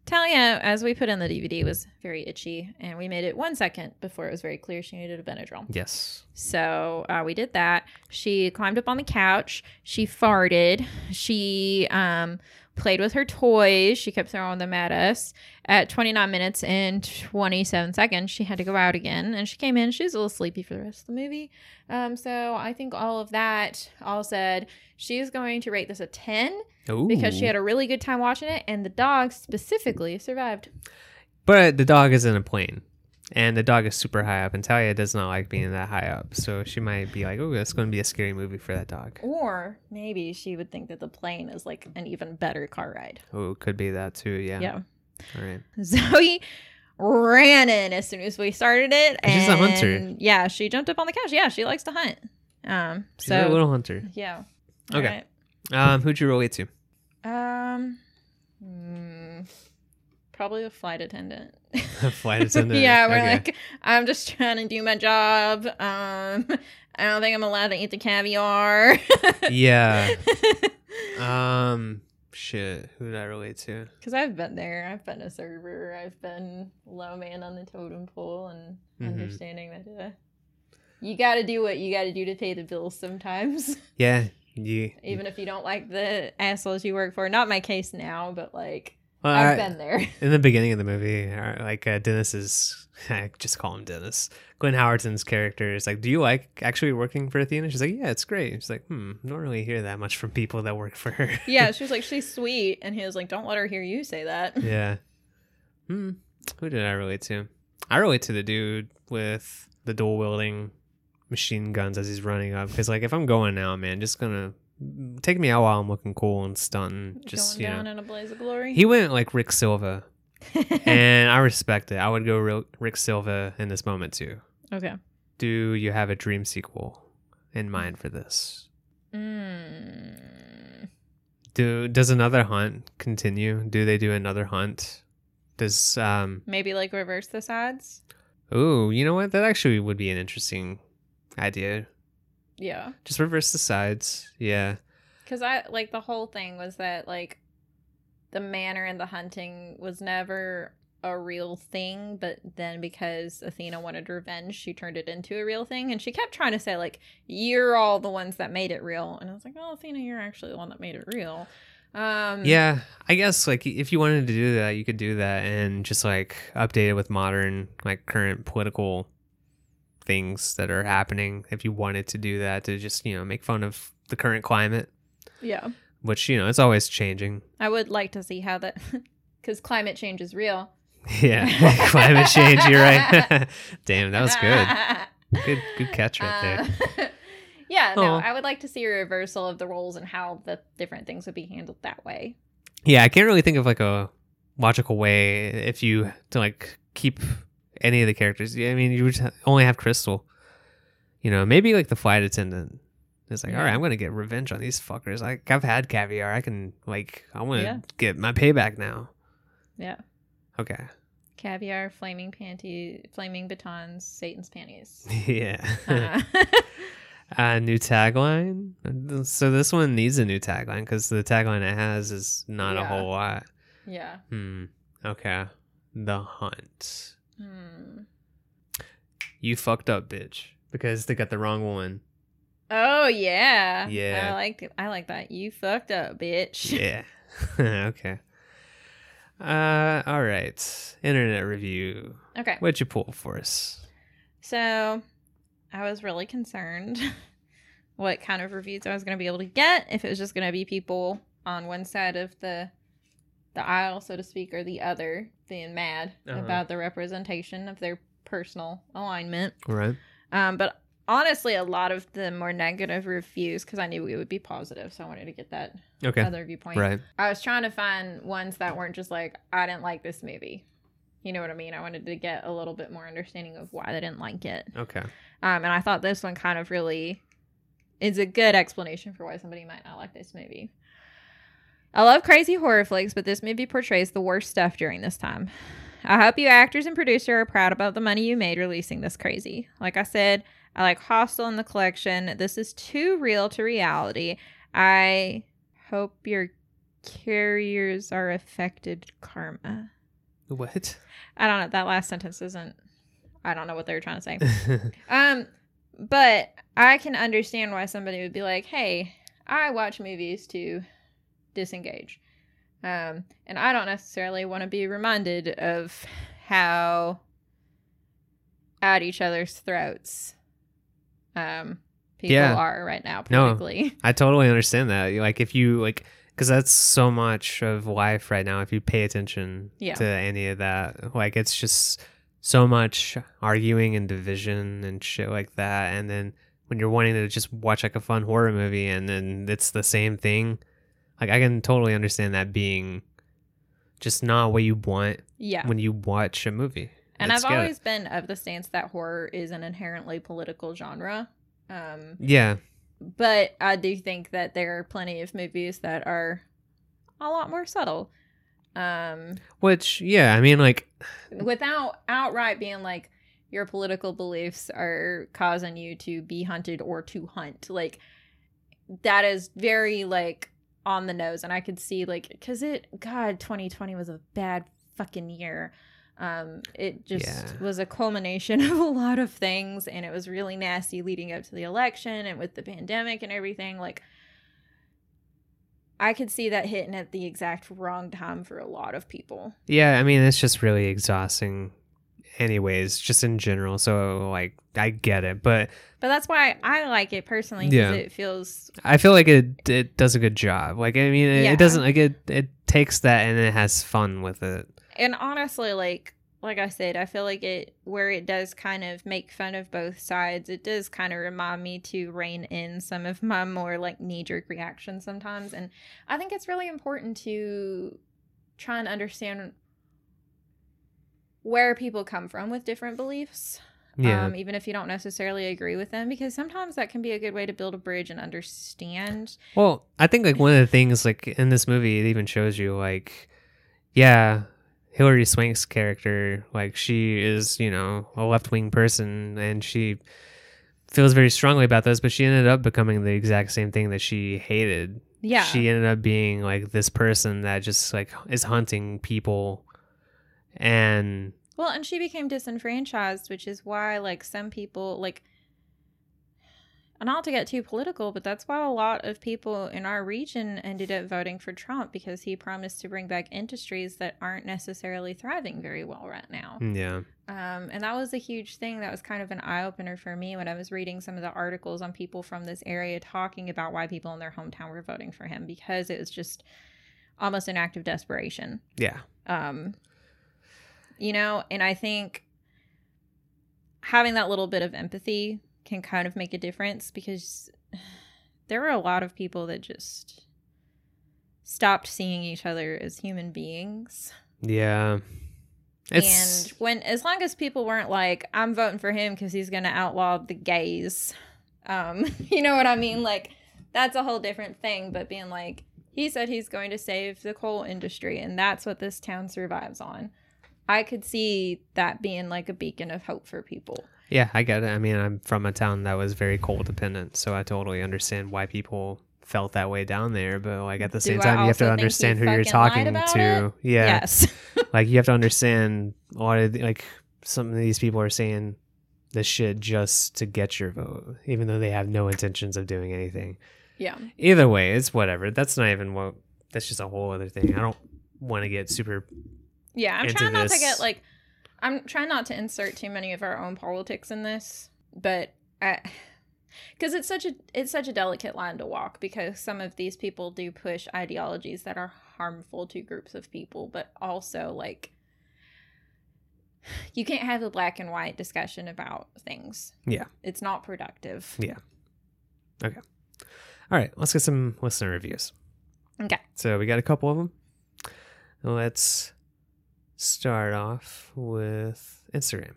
Talia, as we put in the DVD, was very itchy, and we made it one second before it was very clear she needed a Benadryl. Yes. So uh, we did that. She climbed up on the couch. She farted. She um, played with her toys. She kept throwing them at us. At 29 minutes and 27 seconds, she had to go out again. And she came in. She was a little sleepy for the rest of the movie. Um, so I think all of that all said, she's going to rate this a 10 Ooh. because she had a really good time watching it. And the dog specifically survived. But the dog is in a plane, and the dog is super high up, and Talia does not like being that high up, so she might be like, "Oh, that's going to be a scary movie for that dog." Or maybe she would think that the plane is like an even better car ride. Oh, could be that too. Yeah. yeah. All right. Zoe ran in as soon as we started it. And She's a hunter. Yeah, she jumped up on the couch. Yeah, she likes to hunt. Um, She's so a little hunter. yeah. Okay. Um, who'd you relate to? Um, hmm, probably a flight attendant. <laughs> Flight attendant. yeah, we're Okay. like, I'm just trying to do my job. Um, I don't think I'm allowed to eat the caviar. <laughs> yeah. Um, shit. Who did I relate to? Because I've been there. I've been a server. I've been low man on the totem pole and Mhm. understanding that uh, you got to do what you got to do to pay the bills sometimes, Yeah. You. even if you don't like the assholes you work for. Not my case now, but like Well, I've I- been there. <laughs> in the beginning of the movie, uh, like uh, Dennis is, <laughs> I just call him Dennis. Glenn Howerton's character is like, "Do you like actually working for Athena?" She's like, "Yeah, it's great." She's like, "Hmm, don't really hear that much from people that work for her." yeah, <laughs> she was like, she's sweet, and he was like, don't let her hear you say that. yeah. Hmm. Who did I relate to? I relate to the dude with the dual wielding machine guns as he's running up. Because like, if I'm going now, man, just gonna take me out while I'm looking cool and stunting. Just Going you down know, in a blaze of glory. he went like Rick Silva. <laughs> and I respect it. I would go real Rick Silva in this moment too. okay. Do you have a dream sequel in mind for this? Mm. Do does another hunt continue? Do they do another hunt? Does um Maybe like reverse the sides. ooh, you know what? That actually would be an interesting idea. Yeah. Just reverse the sides. Yeah. Because I like the whole thing was that like the manner and the hunting was never a real thing, but then because Athena wanted revenge, she turned it into a real thing. And she kept trying to say, like, you're all the ones that made it real. And I was like, oh, Athena, you're actually the one that made it real. Um, Yeah, I guess like if you wanted to do that, you could do that and just like update it with modern, like current political things that are happening. If you wanted to do that, to just you know make fun of the current climate, Yeah. which you know it's always changing. I would like to see how that, <laughs> because climate change is real. <laughs> Yeah, <laughs> climate change. You're right. Damn, that was good. Good, good catch right there. Uh, yeah, no, Aw. I would like to see a reversal of the roles and how the different things would be handled that way. Yeah, I can't really think of like a logical way if you to like keep any of the characters. Yeah, I mean, you would only have Crystal. You know, maybe like the flight attendant is like, Yeah. all right, I'm gonna get revenge on these fuckers. Like I've had caviar. I can like I want to Yeah. get my payback now. Yeah. Okay. Caviar, flaming panty, flaming batons, Satan's panties. <laughs> yeah. Uh, <laughs> uh, new tagline. So this one needs a new tagline because the tagline it has is not a whole lot. yeah. Hmm. Okay. The hunt. Hmm. You fucked up, bitch. Because they got the wrong one. Oh yeah. Yeah. I like I like that. You fucked up, bitch. <laughs> Yeah. <laughs> okay. Uh all right. Internet review. Okay. What'd you pull for us? So I was really concerned <laughs> what kind of reviews I was going to be able to get if it was just going to be people on one side of the the aisle, so to speak, or the other being mad Uh-huh. about the representation of their personal alignment. Right. Um, but honestly, a lot of the more negative reviews, because I knew it would be positive, so I wanted to get that Okay. other viewpoint. Right. I was trying to find ones that weren't just like, I didn't like this movie. You know what I mean? I wanted to get a little bit more understanding of why they didn't like it. Okay. Um, and I thought this one kind of really is a good explanation for why somebody might not like this movie. I love crazy horror flicks, but this movie portrays the worst stuff during this time. I hope you actors and producer are proud about the money you made releasing this crazy. Like I said, I like Hostel in the collection. This is too real to reality. I hope your carriers are affected karma. What? I don't know. That last sentence isn't. I don't know what they were trying to say. <laughs> Um, but I can understand why somebody would be like, "Hey, I watch movies to disengage," um, and I don't necessarily want to be reminded of how at each other's throats, um, people Yeah. are right now No. <laughs> I totally understand that. Like if you like because that's so much of life right now if you pay attention Yeah. to any of that. Like it's just so much arguing and division and shit like that and then when you're wanting to just watch like a fun horror movie and then it's the same thing. Like I can totally understand that being just not what you want yeah, when you watch a movie. and It's I've always been of the stance that horror is an inherently political genre. Um, Yeah. but I do think that there are plenty of movies that are a lot more subtle. Um, Which yeah, I mean like without outright being like your political beliefs are causing you to be hunted or to hunt. Like that is very like on the nose and I could see like cuz it god 2020 was a bad fucking year. Um it just Yeah. was a culmination <laughs> of a lot of things and it was really nasty leading up to the election and with the pandemic and everything like I could see that hitting at the exact wrong time for a lot of people. Yeah, I mean it's just really exhausting anyways, just in general. So like I get it, but But that's why I like it personally Yeah. it feels I feel like it it does a good job. Like I mean it, Yeah. it doesn't like it it takes that and it has fun with it. and honestly like like I said, I feel like it where it does kind of make fun of both sides. It does kind of remind me to rein in some of my more like knee jerk reactions sometimes, and I think it's really important to try and understand where people come from with different beliefs. Yeah. Um, even if you don't necessarily agree with them, because sometimes that can be a good way to build a bridge and understand. well, I think like one of the things like in this movie it even shows you like yeah, Hilary Swank's character like she is, you know, a left-wing person and she feels very strongly about this, but she ended up becoming the exact same thing that she hated Yeah. she ended up being like this person that just like is hunting people And Well, and she became disenfranchised, which is why, like, some people, like, not to get too political, but that's why a lot of people in our region ended up voting for Trump because he promised to bring back industries that aren't necessarily thriving very well right now. yeah. Um, and that was a huge thing. That was kind of an eye opener for me when I was reading some of the articles on people from this area talking about why people in their hometown were voting for him because it was just almost an act of desperation Yeah. um you know? And i think having that little bit of empathy can kind of make a difference because <sighs> there were a lot of people that just stopped seeing each other as human beings. Yeah. It's and when as long as people weren't like i'm voting for him because he's gonna outlaw the gays um <laughs> you know what i mean? Like that's a whole different thing but being like he said he's going to save the coal industry and that's what this town survives on i could see that being like a beacon of hope for people Yeah, I get it. I mean, I'm from a town that was very coal dependent, so I totally understand why people felt that way down there. But like at the Do same I time, you have to understand who you're talking to. it? Yeah, yes <laughs> like you have to understand a lot of the- like some of these people are saying this shit just to get your vote, even though they have no intentions of doing anything. yeah Either way, it's whatever. That's not even what. That's just a whole other thing. I don't want to get super. Yeah, I'm trying not to get like I'm trying not to insert too many of our own politics in this, but because <sighs> it's such a it's such a delicate line to walk because some of these people do push ideologies that are harmful to groups of people, but also like <sighs> you can't have a black and white discussion about things. Yeah. It's not productive. Yeah. Okay. All right, let's get some listener reviews. Okay. So we got a couple of them. Let's start off with Instagram.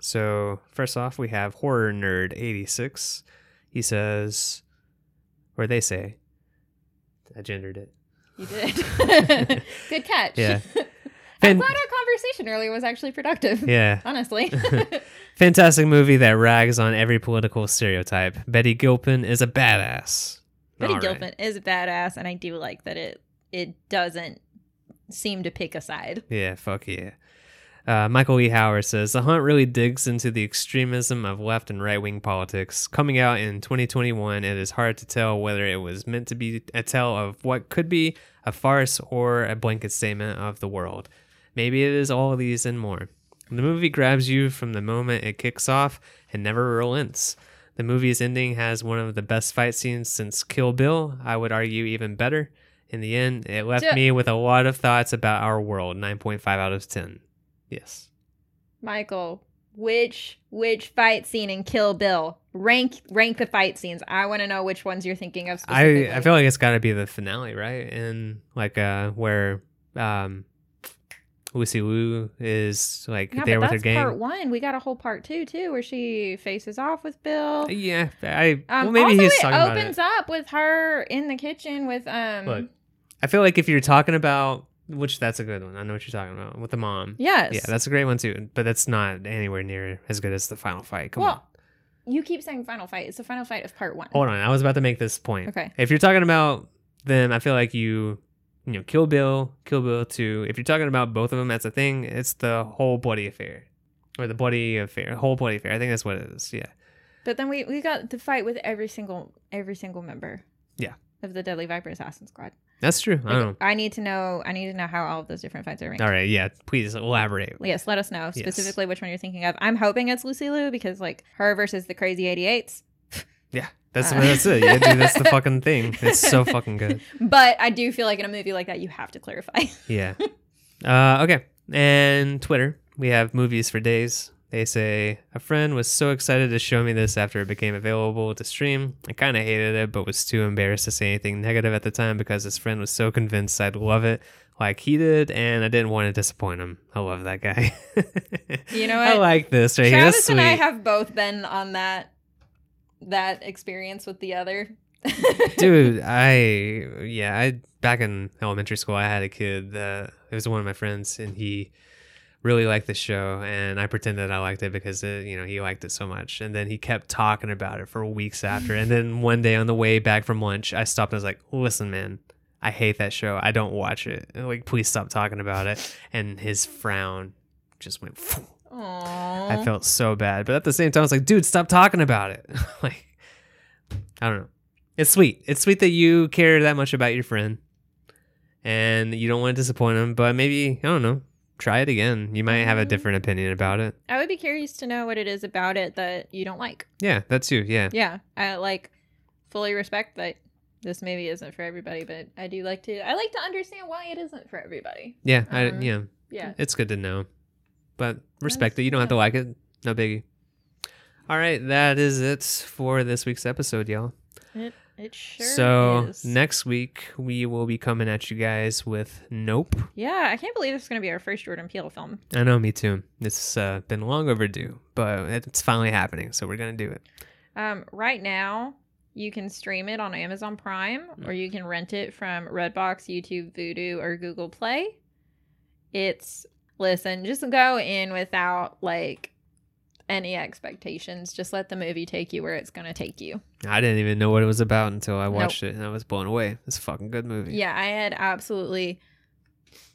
So first off, we have horror nerd eighty six. He says, or they say, I gendered it. You did. <laughs> Good catch. Yeah. <laughs> I'm glad our conversation earlier was actually productive. yeah, <laughs> Honestly. fantastic movie that rags on every political stereotype. Betty Gilpin is a badass. Betty All right. Gilpin is a badass, and I do like that it it doesn't seem to pick a side. Yeah, fuck yeah. Uh, Michael E. Howard says The Hunt really digs into the extremism of left and right wing politics. Coming out in 2021, it is hard to tell whether it was meant to be a tale of what could be a farce or a blanket statement of the world. Maybe it is all these and more. The movie grabs you from the moment it kicks off and never relents. The movie's ending has one of the best fight scenes since Kill Bill, I would argue even better. In the end, it left Ju- me with a lot of thoughts about our world. 9.5 out of 10. Yes. Michael, which which fight scene in Kill Bill? Rank rank the fight scenes. I want to know which ones you're thinking of. Specifically. I I feel like it's got to be the finale, right? And like uh where um Lucy Liu is like yeah, there with her that's part one. We got a whole part two too, where she faces off with Bill. Yeah, I Um, well maybe also, he's it talking about it. opens up with her in the kitchen with um. Look, I feel like if you're talking about which that's a good one. I know what you're talking about with the mom. yes. Yeah, that's a great one too. But that's not anywhere near as good as the final fight. Come on. well. You keep saying final fight. It's the final fight of part one. Hold on, I was about to make this point. Okay. If you're talking about them, I feel like you, you know, Kill Bill, Kill Bill Two. If you're talking about both of them as a thing, it's the whole bloody affair, or the bloody affair, whole bloody affair. I think that's what it is. Yeah. But then we we got the fight with every single every single member. Yeah. Of the Deadly Viper Assassin Squad. That's true. I don't know. I need to know. I need to know how all of those different fights are ranked. All right, yeah. Please elaborate. Yes, let us know specifically which one you're thinking of. I'm hoping it's Lucy Liu because like her versus the Crazy 88s. <laughs> Yeah, that's Uh. that's it. Yeah, dude, that's the fucking <laughs> thing. It's so fucking good. <laughs> But I do feel like in a movie like that, you have to clarify. Yeah. Uh, okay. And Twitter, we have movies for days. They say a friend was so excited to show me this after it became available to stream. I kind of hated it, but was too embarrassed to say anything negative at the time because his friend was so convinced I'd love it like he did, and I didn't want to disappoint him. I love that guy. <laughs> You know what? I like this right here. That's Travis and I have both been on that that experience with the other. <laughs> dude i yeah i back in elementary school i had a kid that it was one of my friends and he really liked the show and i pretended i liked it because it, you know he liked it so much and then he kept talking about it for weeks after and then <laughs> one day on the way back from lunch i stopped and i was like listen man I hate that show. I don't watch it. Like, please stop talking about it. And his frown just went. Aww. <laughs> I felt so bad, but at the same time, I was like, dude, stop talking about it. <laughs> like, I don't know. It's sweet. It's sweet that you care that much about your friend, and you don't want to disappoint him. But maybe I don't know. Try it again. You might have a Mhm. different opinion about it. I would be curious to know what it is about it that you don't like. Yeah, that's you. Yeah. Yeah, I like fully respect that this maybe isn't for everybody, but I do like to. I like to understand why it isn't for everybody. Yeah. I, Um, yeah. Yeah. It's good to know. But respect Nice. it. You don't have to like it. No biggie. All right, that is it for this week's episode, y'all. It it sure so is. next week we will be coming at you guys with Nope. yeah, I can't believe this is going to be our first Jordan Peele film. I know, me too. It's uh, been long overdue, but it's finally happening, so we're gonna do it. Um, right now, you can stream it on Amazon Prime, or you can rent it from Redbox, YouTube, Vudu, or Google Play. It's listen, just go in without like any expectations. Just let the movie take you where it's going to take you. I didn't even know what it was about until I watched it, and I was blown away. It's a fucking good movie. Yeah, I had absolutely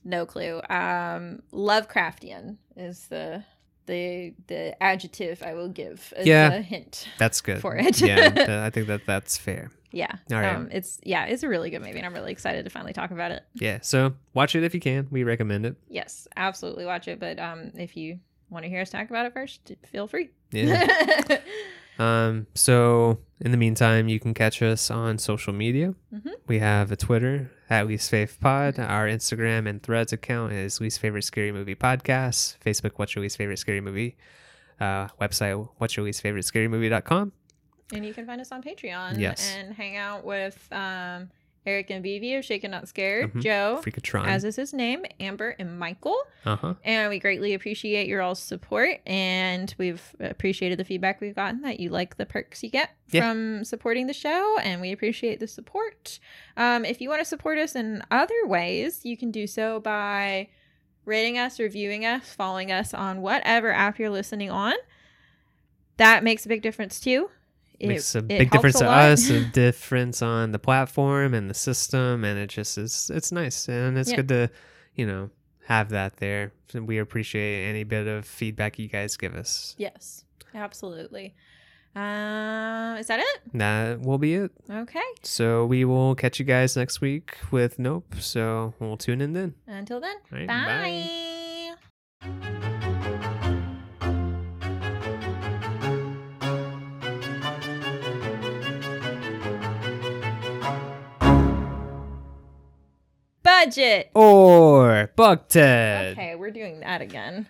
no clue. Um, Lovecraftian is the the the adjective I will give as Yeah. a hint. that's good. For it. yeah, <laughs> I think that that's fair. Yeah. All right. Um, it's yeah, it's a really good movie, and I'm really excited to finally talk about it. Yeah, so watch it if you can. We recommend it. Yes, absolutely watch it. But um, if you want to hear us talk about it first, feel free. Yeah. <laughs> Um, so in the meantime, you can catch us on social media. Mhm. We have a Twitter at Least Favorite Pod. Our Instagram and Threads account is Least Favorite Scary Movie Podcast. Facebook, What's Your Least Favorite Scary Movie? Uh, website, What's Your Least Favorite Scary Movie.com. and you can find us on Patreon. Yes. And hang out with um, Eric and Vivi of Shaken Not Scared, Mhm. Joe, Freakatron. as is his name, Amber, and Michael. uh huh. And we greatly appreciate your all's support. And we've appreciated the feedback we've gotten that you like the perks you get Yeah. from supporting the show. And we appreciate the support. Um, if you want to support us in other ways, you can do so by rating us, reviewing us, following us on whatever app you're listening on. That makes a big difference too. It- Makes a big difference to us, a <laughs> difference on the platform and the system, and it just is it's nice and it's Yeah. good to, you know, have that there. And we appreciate any bit of feedback you guys give us. yes, absolutely. Uh, is that it? That will be it. Okay. So we will catch you guys next week with Nope. So we'll tune in then. Until then, right, bye. bye. Budget. Or Buckhead. Okay, we're doing that again.